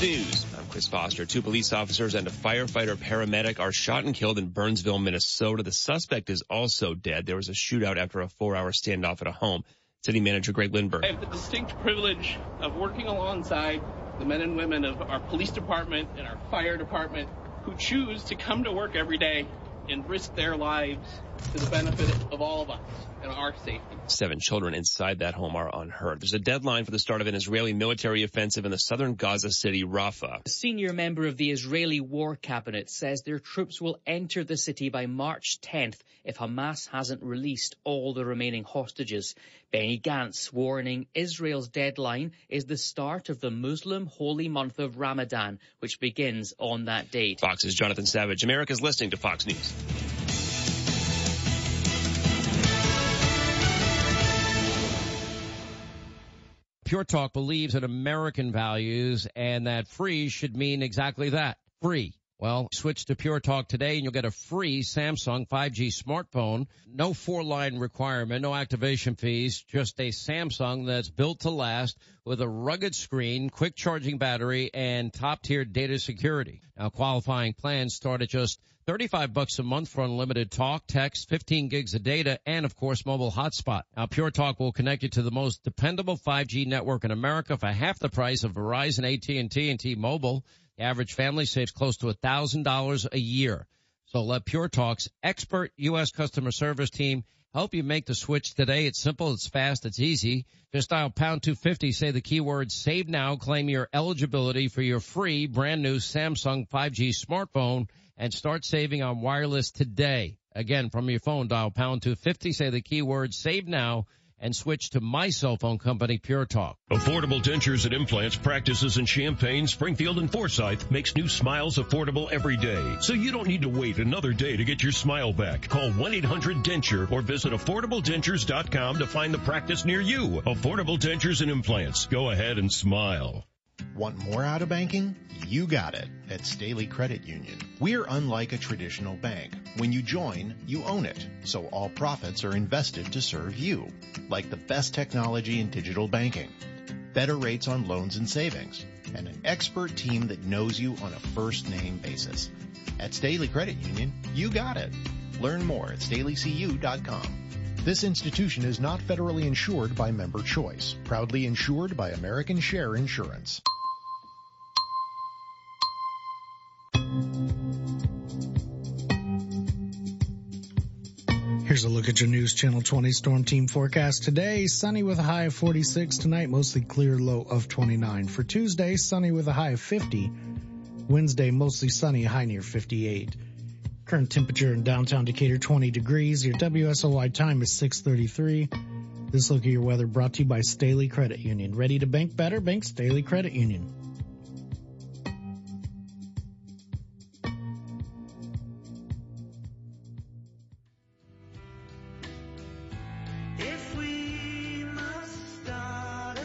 News. I'm Chris Foster. Two police officers and a firefighter paramedic are shot and killed in Burnsville, Minnesota. The suspect is also dead. There was a shootout after a four hour standoff at a home. City Manager Greg Lindberg. I have the distinct privilege of working alongside the men and women of our police department and our fire department who choose to come to work every day and risk their lives to the benefit of all of us and our safety. Seven children inside that home are unhurt. There's a deadline for the start of an Israeli military offensive in the southern Gaza city, Rafah. A senior member of the Israeli War Cabinet says their troops will enter the city by March 10th if Hamas hasn't released all the remaining hostages. Benny Gantz warning Israel's deadline is the start of the Muslim holy month of Ramadan, which begins on that date. Fox's Jonathan Savage. America's listening to Fox News. Pure Talk believes in American values and that free should mean exactly that. Free. Well, switch to Pure Talk today and you'll get a free Samsung 5G smartphone. No four line requirement, no activation fees, just a Samsung that's built to last with a rugged screen, quick charging battery, and top tier data security. Now qualifying plans start at just 35 bucks a month for unlimited talk, text, 15 gigs of data, and of course mobile hotspot. Now Pure Talk will connect you to the most dependable 5G network in America for half the price of Verizon, AT&T, and T-Mobile. The average family saves close to $1,000 a year. So let Pure Talk's expert U.S. customer service team help you make the switch today. It's simple, it's fast, it's easy. Just dial pound 250, say the keyword save now, claim your eligibility for your free brand new Samsung 5G smartphone and start saving on wireless today. Again, from your phone, dial pound 250, say the keyword save now, and switch to my cell phone company, Pure Talk. Affordable Dentures and Implants practices in Champaign, Springfield, and Forsyth makes new smiles affordable every day. So you don't need to wait another day to get your smile back. Call 1-800-DENTURE or visit affordabledentures.com to find the practice near you. Affordable Dentures and Implants. Go ahead and smile. Want more out of banking? You got it at Staley Credit Union. We're unlike a traditional bank. When you join, you own it, so all profits are invested to serve you. Like the best technology in digital banking, better rates on loans and savings, and an expert team that knows you on a first name basis. At Staley Credit Union, you got it. Learn more at staleycu.com. This institution is not federally insured by Member Choice, proudly insured by American Share Insurance. Here's a look at your News Channel 20 Storm Team forecast today. Sunny with a high of 46 tonight, mostly clear, low of 29. For Tuesday, sunny with a high of 50. Wednesday, mostly sunny, high near 58. Current temperature in downtown Decatur 20 degrees. Your WSOY time is 633. This look at your weather brought to you by Staley Credit Union. Ready to bank better? Bank Staley Credit Union.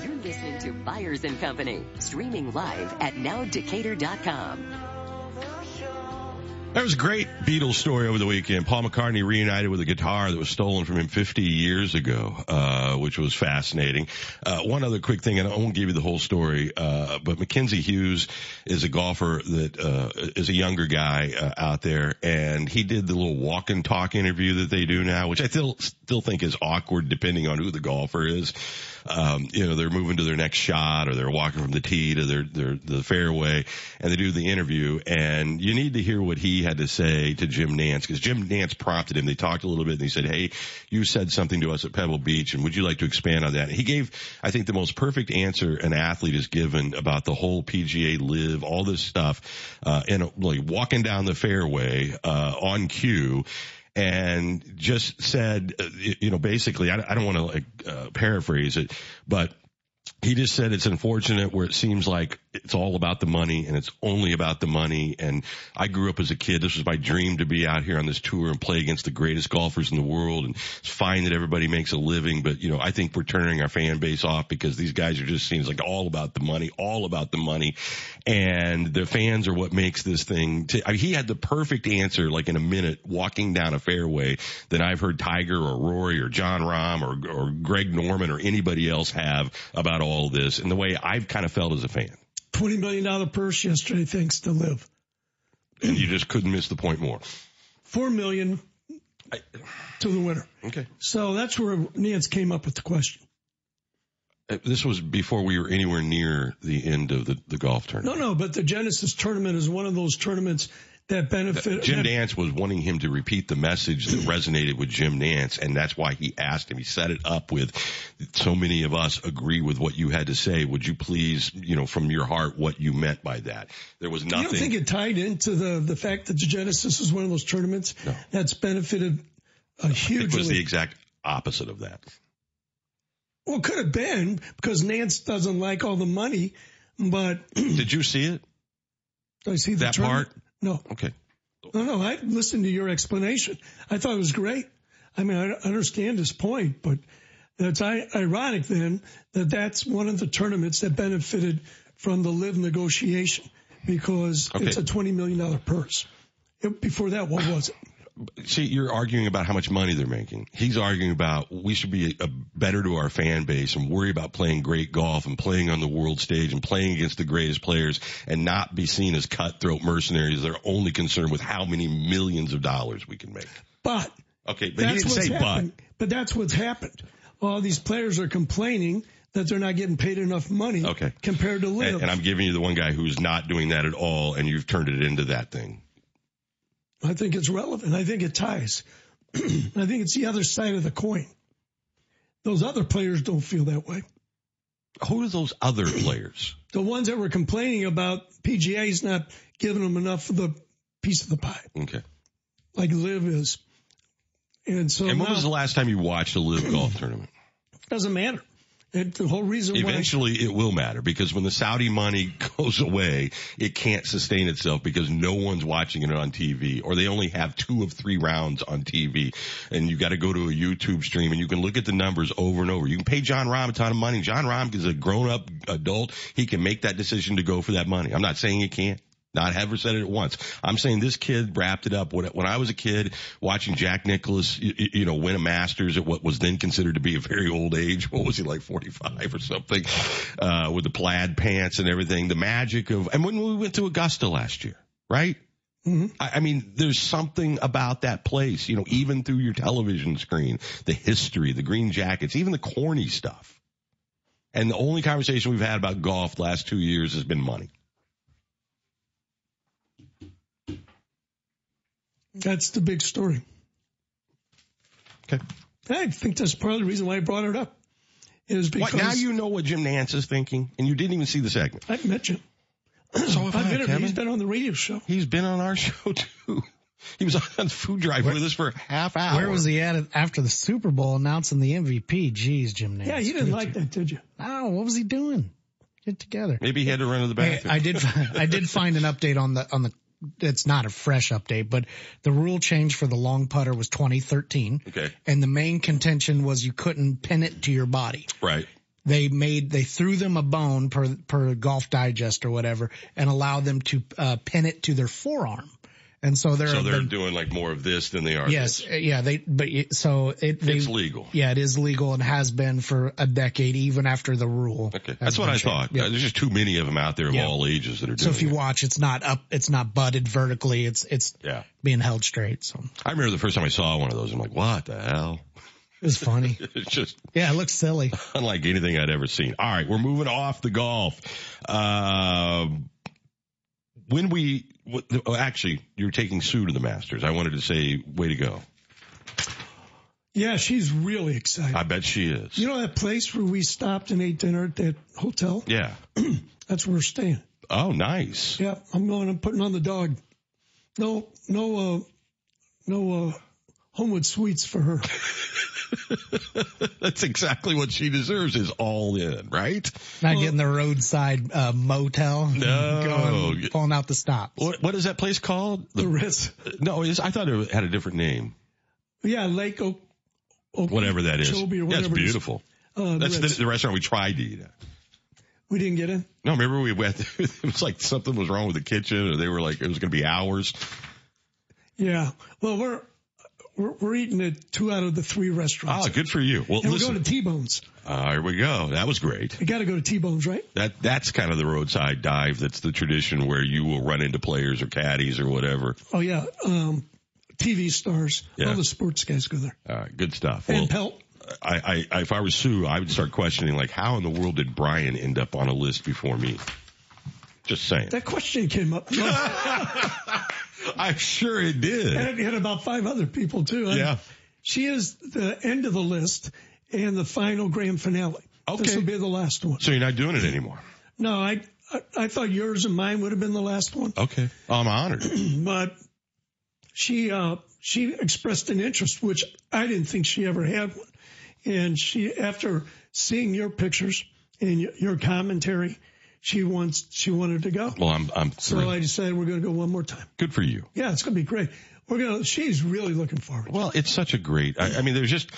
You're listening to Byers and Company, streaming live at nowdecatur.com. That was a great Beatles story over the weekend. Paul McCartney reunited with a guitar that was stolen from him 50 years ago, uh, which was fascinating. Uh, one other quick thing, and I won't give you the whole story, uh, but Mackenzie Hughes is a golfer that uh, is a younger guy uh, out there, and he did the little walk and talk interview that they do now, which I still still think is awkward depending on who the golfer is. Um, you know, they're moving to their next shot or they're walking from the tee to their, their, the fairway and they do the interview and you need to hear what he had to say to Jim Nantz because Jim Nantz prompted him. They talked a little bit and he said, Hey, you said something to us at Pebble Beach and would you like to expand on that? And he gave, I think the most perfect answer an athlete is given about the whole PGA LIV, all this stuff, uh, and like walking down the fairway, uh, on cue and just said, uh, you know, basically, I, I don't want to like uh, paraphrase it, but he just said it's unfortunate where it seems like it's all about the money and it's only about the money. And I grew up as a kid. This was my dream to be out here on this tour and play against the greatest golfers in the world. And it's fine that everybody makes a living, but you know, I think we're turning our fan base off because these guys are just seems like all about the money, all about the money. And the fans are what makes this thing. T- I mean, he had the perfect answer, like in a minute, walking down a fairway that I've heard Tiger or Rory or Jon Rahm or, or Greg Norman or anybody else have about all this and the way I've kind of felt as a fan. $20 million purse yesterday, thanks to LIV. And you just couldn't miss the point more. Four million to the winner. Okay. So that's where Nantz came up with the question. Uh, This was before we were anywhere near the end of the, the golf tournament. No, no, but the Genesis tournament is one of those tournaments that benefit. Jim that- Nantz was wanting him to repeat the message that resonated with Jim Nantz, and that's why he asked him. He set it up with so many of us agree with what you had to say. Would you please, you know, from your heart, what you meant by that? There was nothing. You don't think it tied into the the fact that the Genesis is one of those tournaments that's benefited uh, it was the exact opposite of that. well, could have been because Nantz doesn't like all the money, but Did you see it? Do I see the That tournament- part? No. Okay. No, no, I listened to your explanation. I thought it was great. I mean, I understand his point, but it's i- ironic then that that's one of the tournaments that benefited from the LIV negotiation because Okay. it's a $20 million purse. Before that, what was it? See, you're arguing about how much money they're making. He's arguing about we should be a, better to our fan base and worry about playing great golf and playing on the world stage and playing against the greatest players and not be seen as cutthroat mercenaries that are only concerned with how many millions of dollars we can make. But Okay, but he didn't say happened. But that's what's happened. All these players are complaining that they're not getting paid enough money. Okay. compared to LIV. And, and I'm giving you the one guy who's not doing that at all and you've turned it into that thing. I think it's relevant. I think it ties. I think it's the other side of the coin. Those other players don't feel that way. Who are those other players? The ones that were complaining about PGA's not giving them enough of the piece of the pie, Okay. like LIV is. And so And when now, was the last time you watched a LIV golf tournament? doesn't matter. And the whole reason Eventually it will matter because when the Saudi money goes away, it can't sustain itself because no one's watching it on TV or they only have two of three rounds on TV and you got to go to a YouTube stream and you can look at the numbers over and over. You can pay Jon Rahm a ton of money. Jon Rahm is a grown up adult. He can make that decision to go for that money. I'm not saying he can't. Not ever said it at once. I'm saying this kid wrapped it up. When, when I was a kid watching Jack Nicklaus, you, you know, win a Masters at what was then considered to be a very old age. What was he like, 45 or something, uh, with the plaid pants and everything. The magic of, and when we went to Augusta last year, right? I, I mean, there's something about that place, you know, even through your television screen, the history, the green jackets, even the corny stuff. And the only conversation we've had about golf the last two years has been money. That's the big story. Okay. I think that's part of the reason why I brought it up. Is because What, now you know what Jim Nantz is thinking, and you didn't even see the segment. I've met Jim. So have I've I, been, Kevin. he's been on the radio show. He's been on our show too. He was on the Food Drive with us for a half hour. Where was he at after the Super Bowl announcing the MVP? Jeez, Jim Nantz. Yeah, you didn't like that, did you? Oh, what was he doing? Get together. Maybe he had to run to the Hey, bathroom. I did. I did find an update on the on the. It's not a fresh update, but the rule change for the long putter was 2013, Okay. and the main contention was you couldn't pin it to your body. Right. They made they threw them a bone per per Golf Digest or whatever, and allowed them to uh, pin it to their forearm. And so there So they're been- doing like more of this than they are. Yes, this. uh, yeah, they, but so it, they, It's legal. Yeah, it is legal and has been for a decade, even after the rule. Okay. That's what I thought. Yeah. Uh, There's just too many of them out there of Yeah. all ages that are So if you it. watch, it's not up, it's not butted vertically. It's, it's Yeah. being held straight. So I remember the first time I saw one of those. I'm like, what the hell? it was funny. It's just Yeah, it looks silly. unlike anything I'd ever seen. All right, we're moving off the golf. Uh, when we, what- oh, actually, you're taking Sue to the Masters. I wanted to say, way to go. Yeah, she's really excited. I bet she is. You know that place where we stopped and ate dinner at that hotel? Yeah. That's where we're staying. Oh, nice. Yeah, I'm going. I'm putting on the dog. No, no, uh, no, uh, Homewood Suites for her. That's exactly what she deserves is all in, right? Not getting the roadside uh, motel. No. Going, pulling out the stops. What, what is that place called? The Ritz. No, it's, I thought it had a different name. Yeah, Lake Oak. Oak Whatever that is. Okeechobee or That's whatever it is. beautiful. Uh, That's the, the restaurant we tried to eat at. We didn't get in. No, remember we went, it was like something was wrong with the kitchen or they were like, it was going to be hours. Yeah. Well, we're we're, we're eating at two out of the three restaurants. Ah, good for you. Well, and we're going to T-Bones. uh, here we go. That was great. You got to go to T-Bones, right? That, that's kind of the roadside dive. That's the tradition where you will run into players or caddies or whatever. Oh yeah. Um, TV stars. Yeah. All the sports guys go there. Uh, good stuff. And Well, Pelt. I, I, if I was Sue, I would start questioning like, how in the world did Brian end up on a list before me? Just saying. That question came up. I'm sure it did. and it had about five other people too. And Yeah. She is the end of the list and the final grand finale. Okay. This will be the last one. So you're not doing it anymore. No, I, I, I thought yours and mine would have been the last one, Okay. I'm honored. but she, uh, she expressed an interest, which I didn't think she ever had one. And she, after seeing your pictures and your commentary, she wants, she wanted to go. Well, I'm, I'm So thrilled. I decided we're going to go one more time. Good for you. Yeah, it's going to be great. We're going to, she's really looking forward. Well, it's such a great, I, I mean, there's just,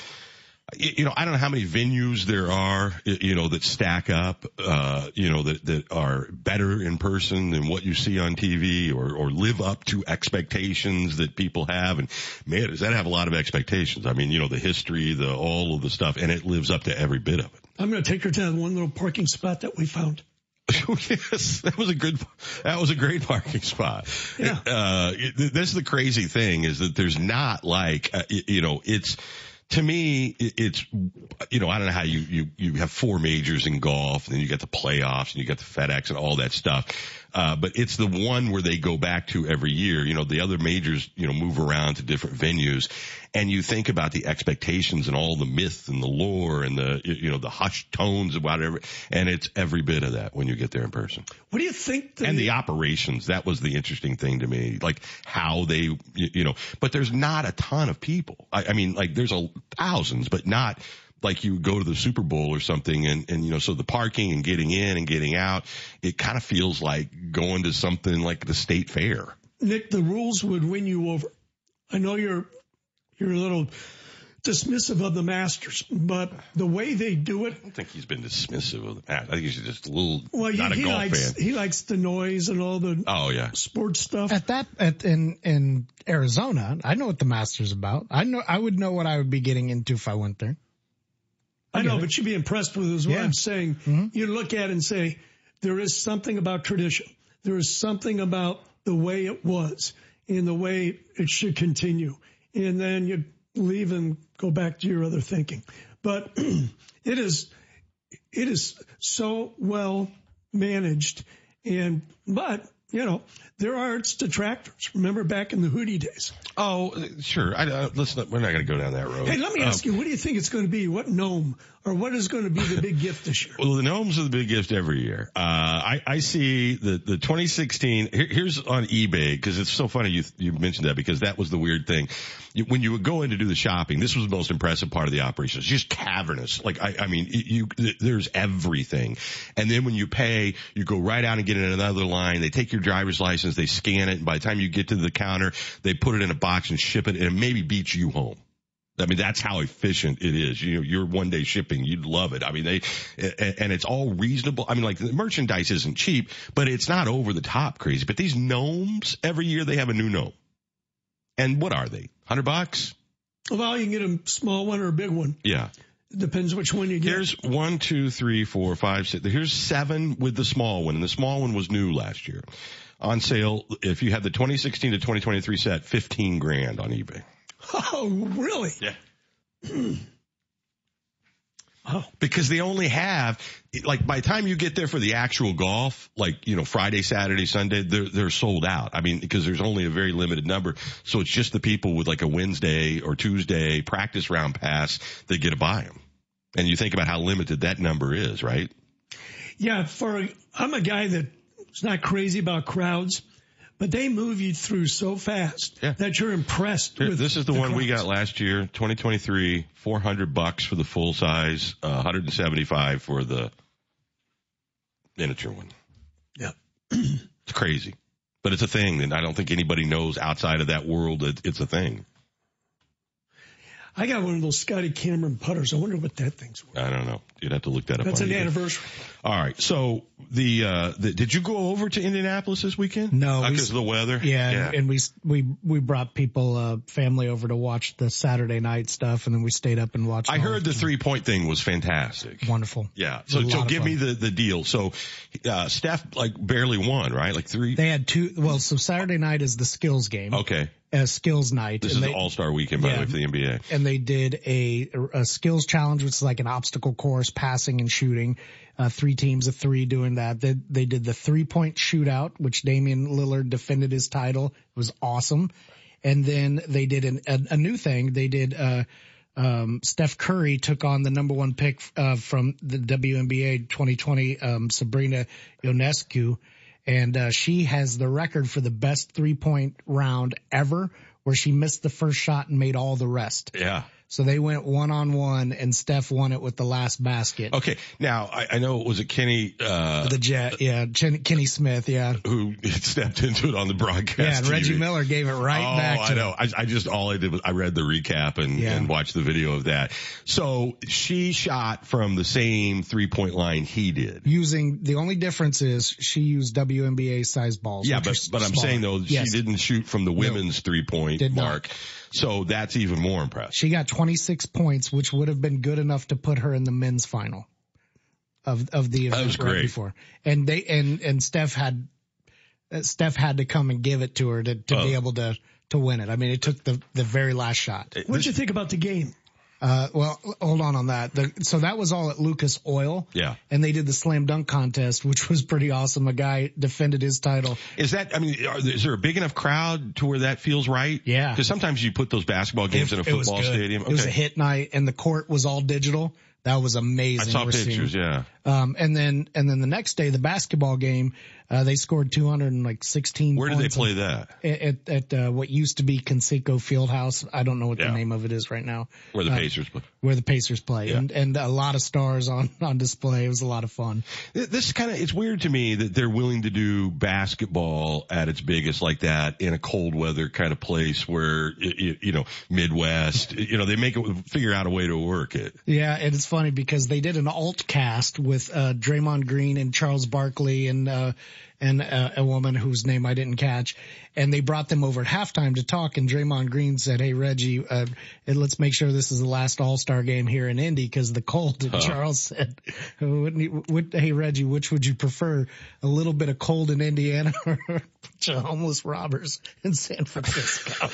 you know, I don't know how many venues there are, you know, that stack up, uh, you know, that, that are better in person than what you see on TV or, or live up to expectations that people have. And man, does that have a lot of expectations? I mean, you know, the history, the, all of the stuff, and it lives up to every bit of it. I'm going to take her to that one little parking spot that we found. yes, that was a good, that was a great parking spot. Yeah. Uh, it, this is the crazy thing is that there's not like, uh, you know, it's, to me, it's, you know, I don't know how you, you, you have four majors in golf and then you got the playoffs and you got the FedEx and all that stuff. Uh, but it's the one where they go back to every year. You know, the other majors, you know, move around to different venues and you think about the expectations and all the myth and the lore and the, you know, the hushed tones and whatever. And it's every bit of that when you get there in person. What do you think? The, And the operations, that was the interesting thing to me, like how they, you, you know, but there's not a ton of people. I, I mean, like there's a thousands, but not like you go to the Super Bowl or something and, and, you know, so the parking and getting in and getting out, it kind of feels like going to something like the state fair. Nick, the rules would win you over. I know you're you're a little dismissive of the Masters, but the way they do it, I don't think he's been dismissive of the past. I think he's just a little, well, not he, a he golf likes fan. he likes the noise and all the Oh yeah. sports stuff. At that, at, in, in Arizona, I know what the Masters about. I know, I would know what I would be getting into if I went there. I know, it. but you'd be impressed with is what Yeah. I'm saying. Mm-hmm. You look at it and say, there is something about tradition. There is something about the way it was and the way it should continue. And then you leave and go back to your other thinking. But it is, it is so well managed. And, but you know, there are its detractors. Remember back in the hoodie days. Oh, sure. I, uh, listen, we're not going to go down that road. Hey, let me ask Um, you, what do you think it's going to be? What gnome or what is going to be the big gift this year? Well, the gnomes are the big gift every year. Uh, I, I see the, the 2016, here, here's on eBay, because it's so funny you, you mentioned that because that was the weird thing. You, when you would go in to do the shopping, this was the most impressive part of the operation. It's just cavernous. Like, I, I mean, you, there's everything. And then when you pay, you go right out and get in another line. They take your driver's license, they scan it, and by the time you get to the counter, they put it in a box and ship it, and it maybe beats you home. I mean, that's how efficient it is. You know, your one day shipping, you'd love it. I mean, they, and it's all reasonable. I mean, like the merchandise isn't cheap, but it's not over the top crazy. But these gnomes, every year they have a new gnome. And what are they? Hundred bucks? Well, you can get a small one or a big one. Yeah. Depends which one you get. Here's one, two, three, four, five, six. Here's seven with the small one, and the small one was new last year. On sale, if you had the 2016 to 2023 set, 15 grand on eBay. Oh, really? Yeah. Oh. Because they only have, like, by the time you get there for the actual golf, like, you know, Friday, Saturday, Sunday, they're, they're sold out. I mean, because there's only a very limited number. So it's just the people with like a Wednesday or Tuesday practice round pass that get to buy them. And you think about how limited that number is, right? Yeah, for I'm a guy that's not crazy about crowds, but they move you through so fast that you're impressed Here, with. this is the, one we got last year, 2023, 400 bucks for the full size, uh, 175 for the miniature one. Yeah. it's crazy, but it's a thing and I don't think anybody knows outside of that world that it's a thing. I got one of those Scotty Cameron putters. I wonder what that thing's worth. I don't know. You'd have to look that up. That's an eBay. anniversary. All right. So the, uh, the, did you go over to Indianapolis this weekend? No, Because of the weather? Yeah, and we we we brought people, uh, family over to watch the Saturday night stuff, and then we stayed up and watched. I heard the three point thing was fantastic. Wonderful. Yeah. So, so give me the, the deal. So, uh, Steph like barely won, right? Like three. They had two. Well, so Saturday night is the skills game. Okay. Uh, skills night. This and is the All Star weekend, by the way, for the NBA. and they did a, a skills challenge, which is like an obstacle course, passing and shooting. Uh, three teams of three doing that. They, they did the three point shootout, which Damian Lillard defended his title. It was awesome. And then they did an, a, a new thing. They did, uh, um, Steph Curry took on the number one pick, uh, from the WNBA 2020, um, Sabrina Ionescu. And, uh, she has the record for the best three point round ever where she missed the first shot and made all the rest. Yeah. So they went one on one and Steph won it with the last basket. Okay. Now, I, I know, it was a Kenny, uh, The Jet, yeah, Chen, Kenny Smith, yeah. who stepped into it on the broadcast? Yeah, and Reggie TV? Miller gave it right oh, back to I know. I, I just, all I did was I read the recap and, Yeah. and watched the video of that. So she shot from the same three point line he did. Using, the only difference is she used WNBA size balls. Yeah, but, but I'm saying though, Yes. she didn't shoot from the women's three point Did not. Mark. So that's even more impressive. She got 26 points, which would have been good enough to put her in the men's final of of the event was right great. before. And they and and Steph had uh, Steph had to come and give it to her to to Oh. be able to to win it. I mean, it took the the very last shot. What did you think about the game? Uh, well, hold on on that. The, so that was all at Lucas Oil. Yeah. And they did the slam dunk contest, which was pretty awesome. A guy defended his title. Is that, I mean, are, is there a big enough crowd to where that feels right? Yeah. Because sometimes you put those basketball games in a football stadium. It was a hit night and the court was all digital. That was amazing. I saw We're seeing- pictures, yeah. Um, and then, and then the next day, the basketball game, uh, they scored 216 Where did they play that? At, at, uh, what used to be Conseco Fieldhouse. I don't know what Yeah. the name of it is right now. Where the Uh, Pacers play. Where the Pacers play. Yeah. And, and a lot of stars on, on display. It was a lot of fun. This kind of, it's weird to me that they're willing to do basketball at its biggest like that in a cold weather kind of place where, you know, Midwest, you know, they make it, figure out a way to work it. Yeah, and it's funny because they did an alt cast with uh Draymond Green and Charles Barkley and uh and uh, a woman whose name I didn't catch, and they brought them over at halftime to talk. And Draymond Green said, "Hey Reggie, uh, let's make sure this is the last All Star game here in Indy because the cold." And Huh. Charles said, "Wouldn't you- would- "Hey Reggie, which would you prefer? A little bit of cold in Indiana or a bunch of homeless robbers in San Francisco?"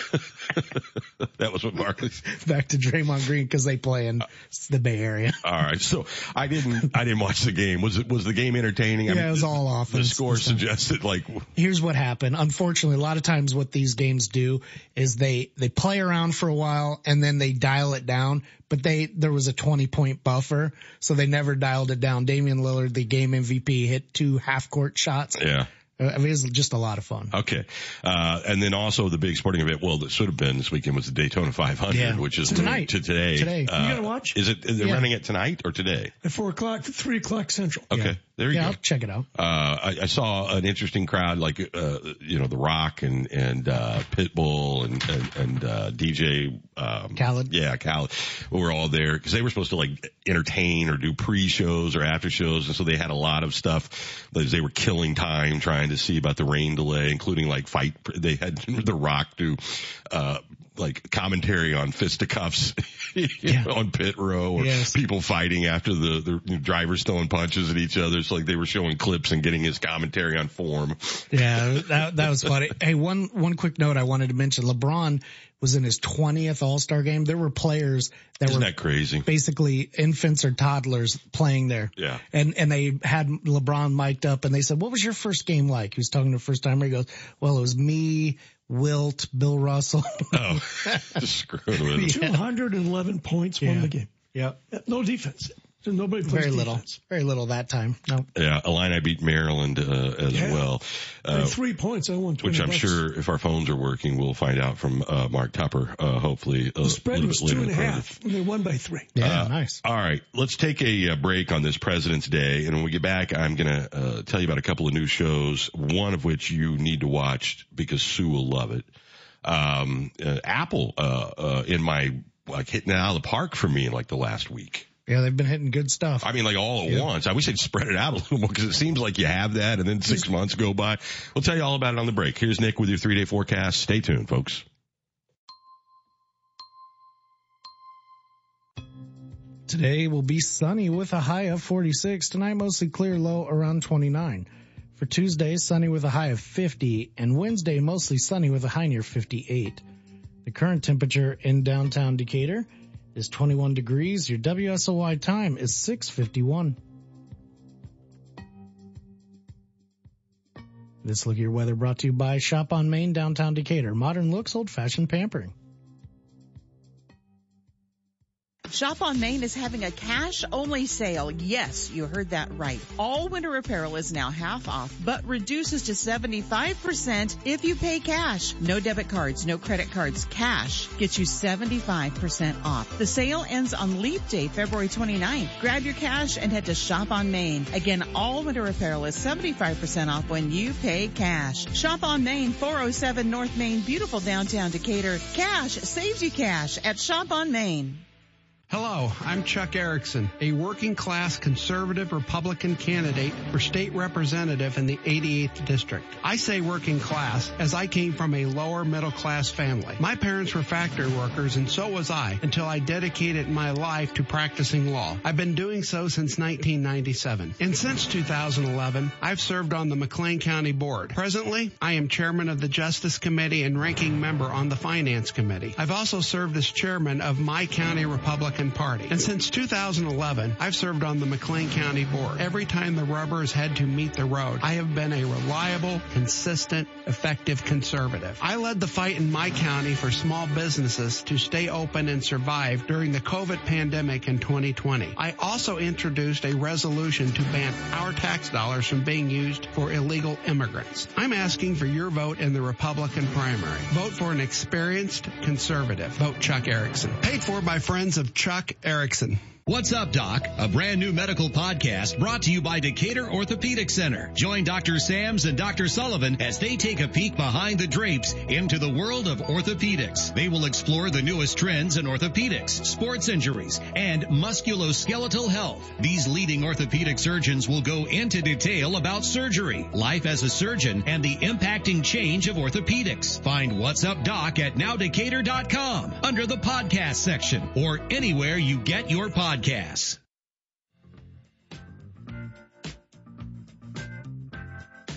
that was what Barkley's. Back to Draymond Green because they play in the Bay Area. All right. So I didn't, I didn't watch the game. Was it, was the game entertaining? Yeah, it was all The score suggested like here's what happened. Unfortunately, a lot of times what these games do is they they play around for a while and then they dial it down. But they there was a 20 point buffer, so they never dialed it down. Damian Lillard, the game MVP, hit two half court shots. Yeah. Uh, I mean, it was just a lot of fun. Okay. Uh, and then also the big sporting event, well, that should have been this weekend was the Daytona 500, Yeah. which is tonight. to today. Today. Uh, You gotta watch? Is it, is it Yeah. running it tonight or today? At four o'clock, three o'clock central. Okay. There you yeah, go. I'll check it out. Uh, I, I saw an interesting crowd, like, uh, you know, The Rock and, and, uh, Pitbull and, and, and, uh, DJ, um, Khaled. Yeah, Khaled were all there because they were supposed to like entertain or do pre-shows or after shows. And so they had a lot of stuff they were killing time trying to see about the rain delay, including like fight. They had The Rock do, uh, like commentary on fisticuffs know, on pit row or Yes. people fighting after the, the drivers throwing punches at each other. It's like they were showing clips and getting his commentary on form. Yeah, that, that was funny. hey, one, one quick note I wanted to mention. LeBron was in his 20th All-Star game. There were players that Isn't were that crazy? basically infants or toddlers playing there. Yeah. And, and they had LeBron mic'd up and they said, what was your first game like? He was talking to the first timer. He goes, well, it was me, Wilt, Bill Russell. Oh, just screwed with Two him. hundred and eleven points won Yeah. the game. Yep. No defense. So nobody plays Very little, defense. very little that time. No. Yeah, Illini beat Maryland uh, as Yeah. well, By uh, three points, I won twenty which I'm bucks. sure if our phones are working, we'll find out from uh, Mark Tupper. Uh, hopefully, the spread little was bit two later and a in the half, and they won by three. Yeah, Uh, nice. All right, let's take a uh, break on this President's Day, and when we get back, I'm going to uh, tell you about a couple of new shows. One of which you need to watch because Sue will love it. Um, uh, Apple uh, uh, in my like hitting it out of the park for me in like the last week. Yeah, they've been hitting good stuff. I mean, like all at once. I wish they'd spread it out a little more because it seems like you have that and then six months go by. We'll tell you all about it on the break. Here's Nick with your three day forecast. Stay tuned, folks. Today will be sunny with a high of 46. Tonight mostly clear low around 29. For Tuesday, sunny with a high of 50 and Wednesday mostly sunny with a high near 58. The current temperature in downtown Decatur is 21 degrees. Your WSOY time is 651. This look at your weather brought to you by Shop on Main, downtown Decatur. Modern looks, old fashioned pampering. Shop on Main is having a cash only sale. Yes, you heard that right. All winter apparel is now half off, but reduces to 75% if you pay cash. No debit cards, no credit cards. Cash gets you 75% off. The sale ends on Leap Day, February 29th. Grab your cash and head to Shop on Main. Again, all winter apparel is 75% off when you pay cash. Shop on Main, 407 North Main, beautiful downtown Decatur. Cash saves you cash at Shop on Main. Hello, I'm Chuck Erickson, a working class conservative Republican candidate for state representative in the 88th district. I say working class as I came from a lower middle class family. My parents were factory workers and so was I until I dedicated my life to practicing law. I've been doing so since 1997. And since 2011, I've served on the McLean County Board. Presently, I am chairman of the Justice Committee and ranking member on the Finance Committee. I've also served as chairman of my county Republican Party. And since 2011, I've served on the McLean County Board. Every time the rubber has had to meet the road, I have been a reliable, consistent, effective conservative. I led the fight in my county for small businesses to stay open and survive during the COVID pandemic in 2020. I also introduced a resolution to ban our tax dollars from being used for illegal immigrants. I'm asking for your vote in the Republican primary. Vote for an experienced conservative. Vote Chuck Erickson. Paid for by friends of Chuck Erickson. What's up, Doc? A brand new medical podcast brought to you by Decatur Orthopedic Center. Join Dr. Sams and Dr. Sullivan as they take a peek behind the drapes into the world of orthopedics. They will explore the newest trends in orthopedics, sports injuries, and musculoskeletal health. These leading orthopedic surgeons will go into detail about surgery, life as a surgeon, and the impacting change of orthopedics. Find What's Up Doc at nowdecatur.com under the podcast section or anywhere you get your podcasts.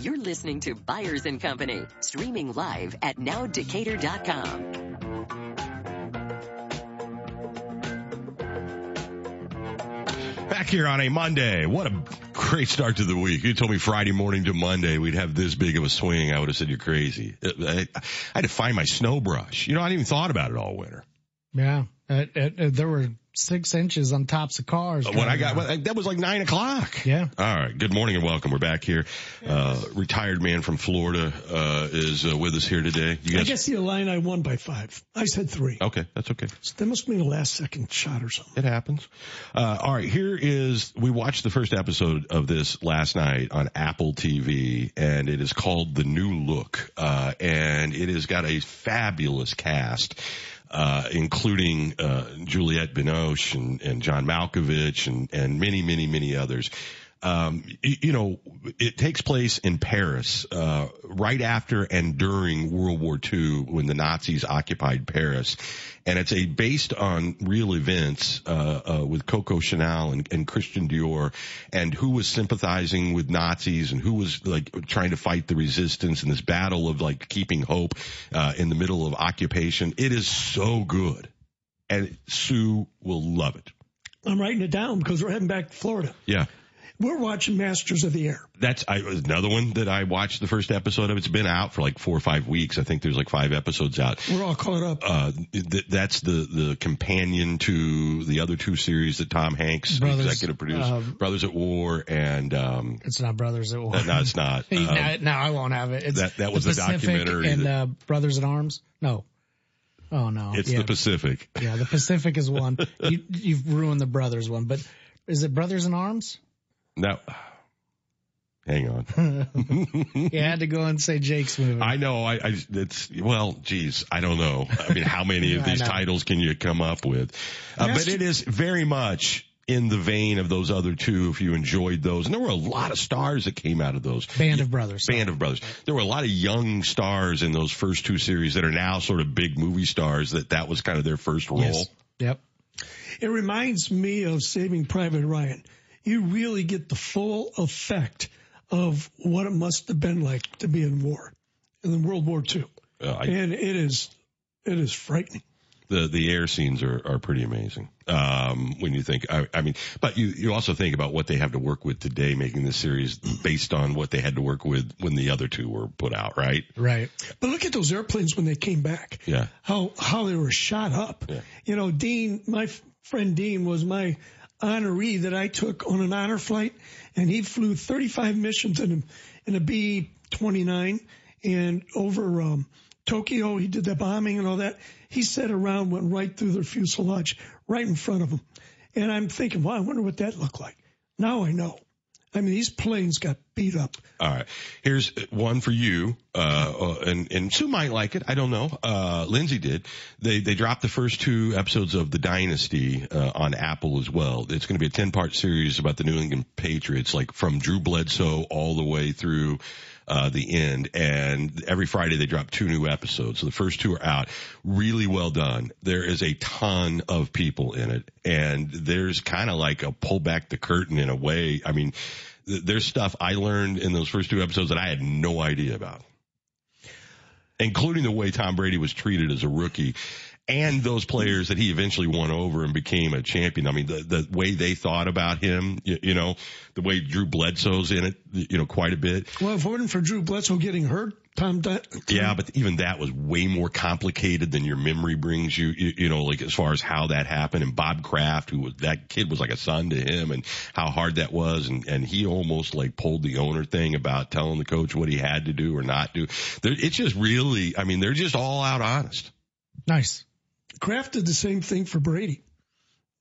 You're listening to Byers and Company, streaming live at nowdecatur.com. Back here on a Monday. What a great start to the week. You told me Friday morning to Monday we'd have this big of a swing. I would have said you're crazy. I, I had to find my snow brush. You know, I didn't even thought about it all winter. Yeah, it, it, it, there were six inches on tops of cars. When I got well, that was like nine o'clock. Yeah. All right. Good morning and welcome. We're back here. Uh, retired man from Florida uh, is uh, with us here today. You guys... I guys? guess the Illini won by five. I said three. Okay, that's okay. So that must mean a last second shot or something. It happens. Uh, all right, here is, we watched the first episode of this last night on Apple TV and it is called The New Look. Uh, and it has got a fabulous cast. Uh, including, uh, Juliette Binoche and, and John Malkovich and, and many, many, many others. Um, you, you know, it takes place in Paris, uh, right after and during World War II when the Nazis occupied Paris. And it's a based on real events, uh, uh, with Coco Chanel and, and Christian Dior and who was sympathizing with Nazis and who was like trying to fight the resistance in this battle of like keeping hope, uh, in the middle of occupation. It is so good. And Sue will love it. I'm writing it down because we're heading back to Florida. Yeah. We're watching Masters of the Air. That's I, another one that I watched the first episode of. It's been out for like four or five weeks. I think there's like five episodes out. We're all caught up. Uh, th- that's the the companion to the other two series that Tom Hanks Brothers, executive produced, um, Brothers at War, and um, It's not Brothers at War. no, no, it's not. Um, now, now I won't have it. It's that- that was the a documentary And that- uh, Brothers at Arms. No. Oh no. it's yeah. the Pacific. Yeah, the Pacific is one. you, you've ruined the Brothers one, but is it Brothers in Arms? Now, hang on. you had to go and say Jake's movie. I know. I, I it's well, geez, I don't know. I mean, how many of these titles can you come up with? Uh, but it is very much in the vein of those other two. If you enjoyed those, and there were a lot of stars that came out of those. Band of Brothers. Band of Brothers. There were a lot of young stars in those first two series that are now sort of big movie stars. That that was kind of their first role. Yes. Yep. It reminds me of Saving Private Ryan. You really get the full effect of what it must have been like to be in war, in World War II. Uh, I- and it is, it is frightening. the the air scenes are are pretty amazing. Um, when you think, I, I mean, but you you also think about what they have to work with today, making this series based on what they had to work with when the other two were put out, right? Right. But look at those airplanes when they came back. Yeah. How how they were shot up. Yeah. You know, Dean, my f- friend Dean was my honoree that I took on an honor flight, and he flew 35 missions in a, in a B-29, and over um, Tokyo, he did the bombing and all that. He said a round went right through their fuselage, right in front of him, and I'm thinking, wow, I wonder what that looked like. Now I know. I mean, these planes got beat up. All right. Here's one for you. Uh, uh, and, and Sue might like it. I don't know. Uh, Lindsay did. They, they dropped the first two episodes of The Dynasty, uh, on Apple as well. It's going to be a 10 part series about the New England Patriots, like from Drew Bledsoe all the way through, uh, the end. And every Friday they drop two new episodes. So the first two are out. Really well done. There is a ton of people in it and there's kind of like a pull back the curtain in a way. I mean, th- there's stuff I learned in those first two episodes that I had no idea about, including the way Tom Brady was treated as a rookie and those players that he eventually won over and became a champion. I mean, the, the way they thought about him, you, you know, the way Drew Bledsoe's in it, you know, quite a bit. Well, if it weren't for Drew Bledsoe getting hurt, Tom, Di- Yeah, but even that was way more complicated than your memory brings you, you, you know, like as far as how that happened. And Bob Kraft, who was, that kid was like a son to him and how hard that was. And, and he almost like pulled the owner thing about telling the coach what he had to do or not do. There, it's just really, I mean, they're just all out honest. Nice. Kraft did the same thing for Brady.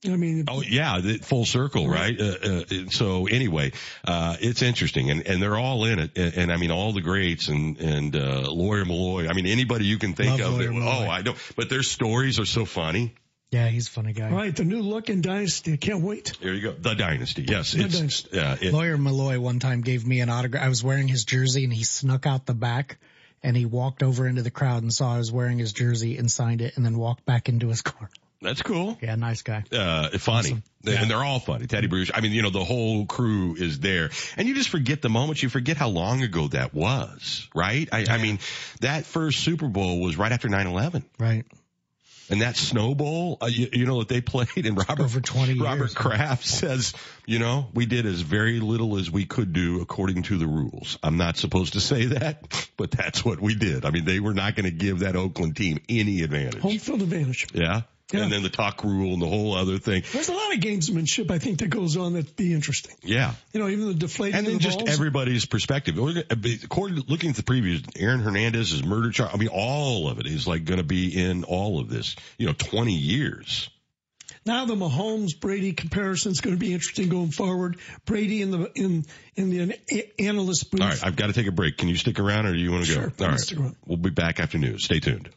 I mean, Oh yeah, the- full circle, right? Uh, uh, so anyway, uh, it's interesting, and and they're all in it, and, and I mean all the greats, and and uh, Lawyer Milloy. I mean anybody you can think Love of. That, oh, I don't. But their stories are so funny. Yeah, he's a funny guy. all right, the new look in Dynasty. I can't wait. There you go. The Dynasty. Yes, The it's Dynasty. yeah. It, Lawyer Milloy one time gave me an autograph. I was wearing his jersey and he snuck out the back and he walked over into the crowd and saw I was wearing his jersey and signed it and then walked back into his car. That's cool. Yeah, nice guy. Uh, funny. And they're all funny. Teddy Bruce. I mean, you know, the whole crew is there. And you just forget the moment. You forget how long ago that was, right? I, I mean, that first Super Bowl was right after 9-11. Right. And that snowball, uh, you, you, know what they played, and Robert over twenty Robert years, Kraft says, you know, we did as very little as we could do according to the rules. I'm not supposed to say that, but that's what we did. I mean, they were not going to give that Oakland team any advantage. Home field advantage. Yeah. Yeah. And then the tuck rule and the whole other thing. There's a lot of gamesmanship I think that goes on that'd be interesting. Yeah. You know, even the deflating. And then the just balls. everybody's perspective. According to looking at the previews, Aaron Hernandez's murder charge. I mean, all of it is like going to be in all of this. You know, 20 years. Now the Mahomes Brady comparison is going to be interesting going forward. Brady in the in in the analyst booth. All right, I've got to take a break. Can you stick around, or do you want to sure, go? All right, we'll be back after news. Stay tuned.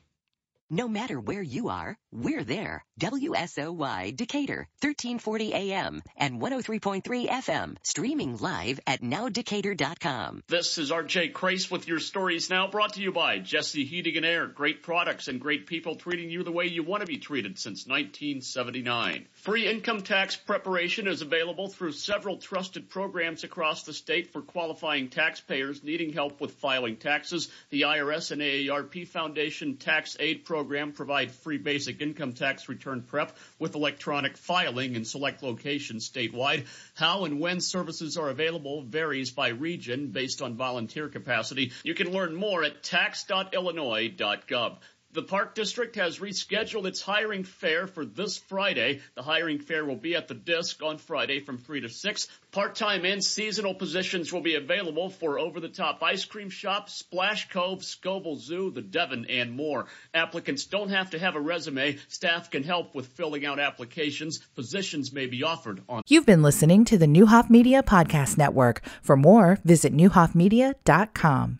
No matter where you are, we're there. WSOY Decatur, 1340 AM and 103.3 FM, streaming live at nowdecatur.com. This is RJ Crace with your stories now brought to you by Jesse Heating and Air. Great products and great people treating you the way you want to be treated since 1979. Free income tax preparation is available through several trusted programs across the state for qualifying taxpayers needing help with filing taxes. The IRS and AARP Foundation Tax Aid Program program provide free basic income tax return prep with electronic filing in select locations statewide. How and when services are available varies by region based on volunteer capacity. You can learn more at tax.illinois.gov. The Park District has rescheduled its hiring fair for this Friday. The hiring fair will be at the Disc on Friday from 3 to 6. Part-time and seasonal positions will be available for over-the-top ice cream shop, Splash Cove, Scoville Zoo, the Devon, and more. Applicants don't have to have a resume. Staff can help with filling out applications. Positions may be offered on. You've been listening to the Neuhoff Media Podcast Network. For more, visit neuhoffmedia.com.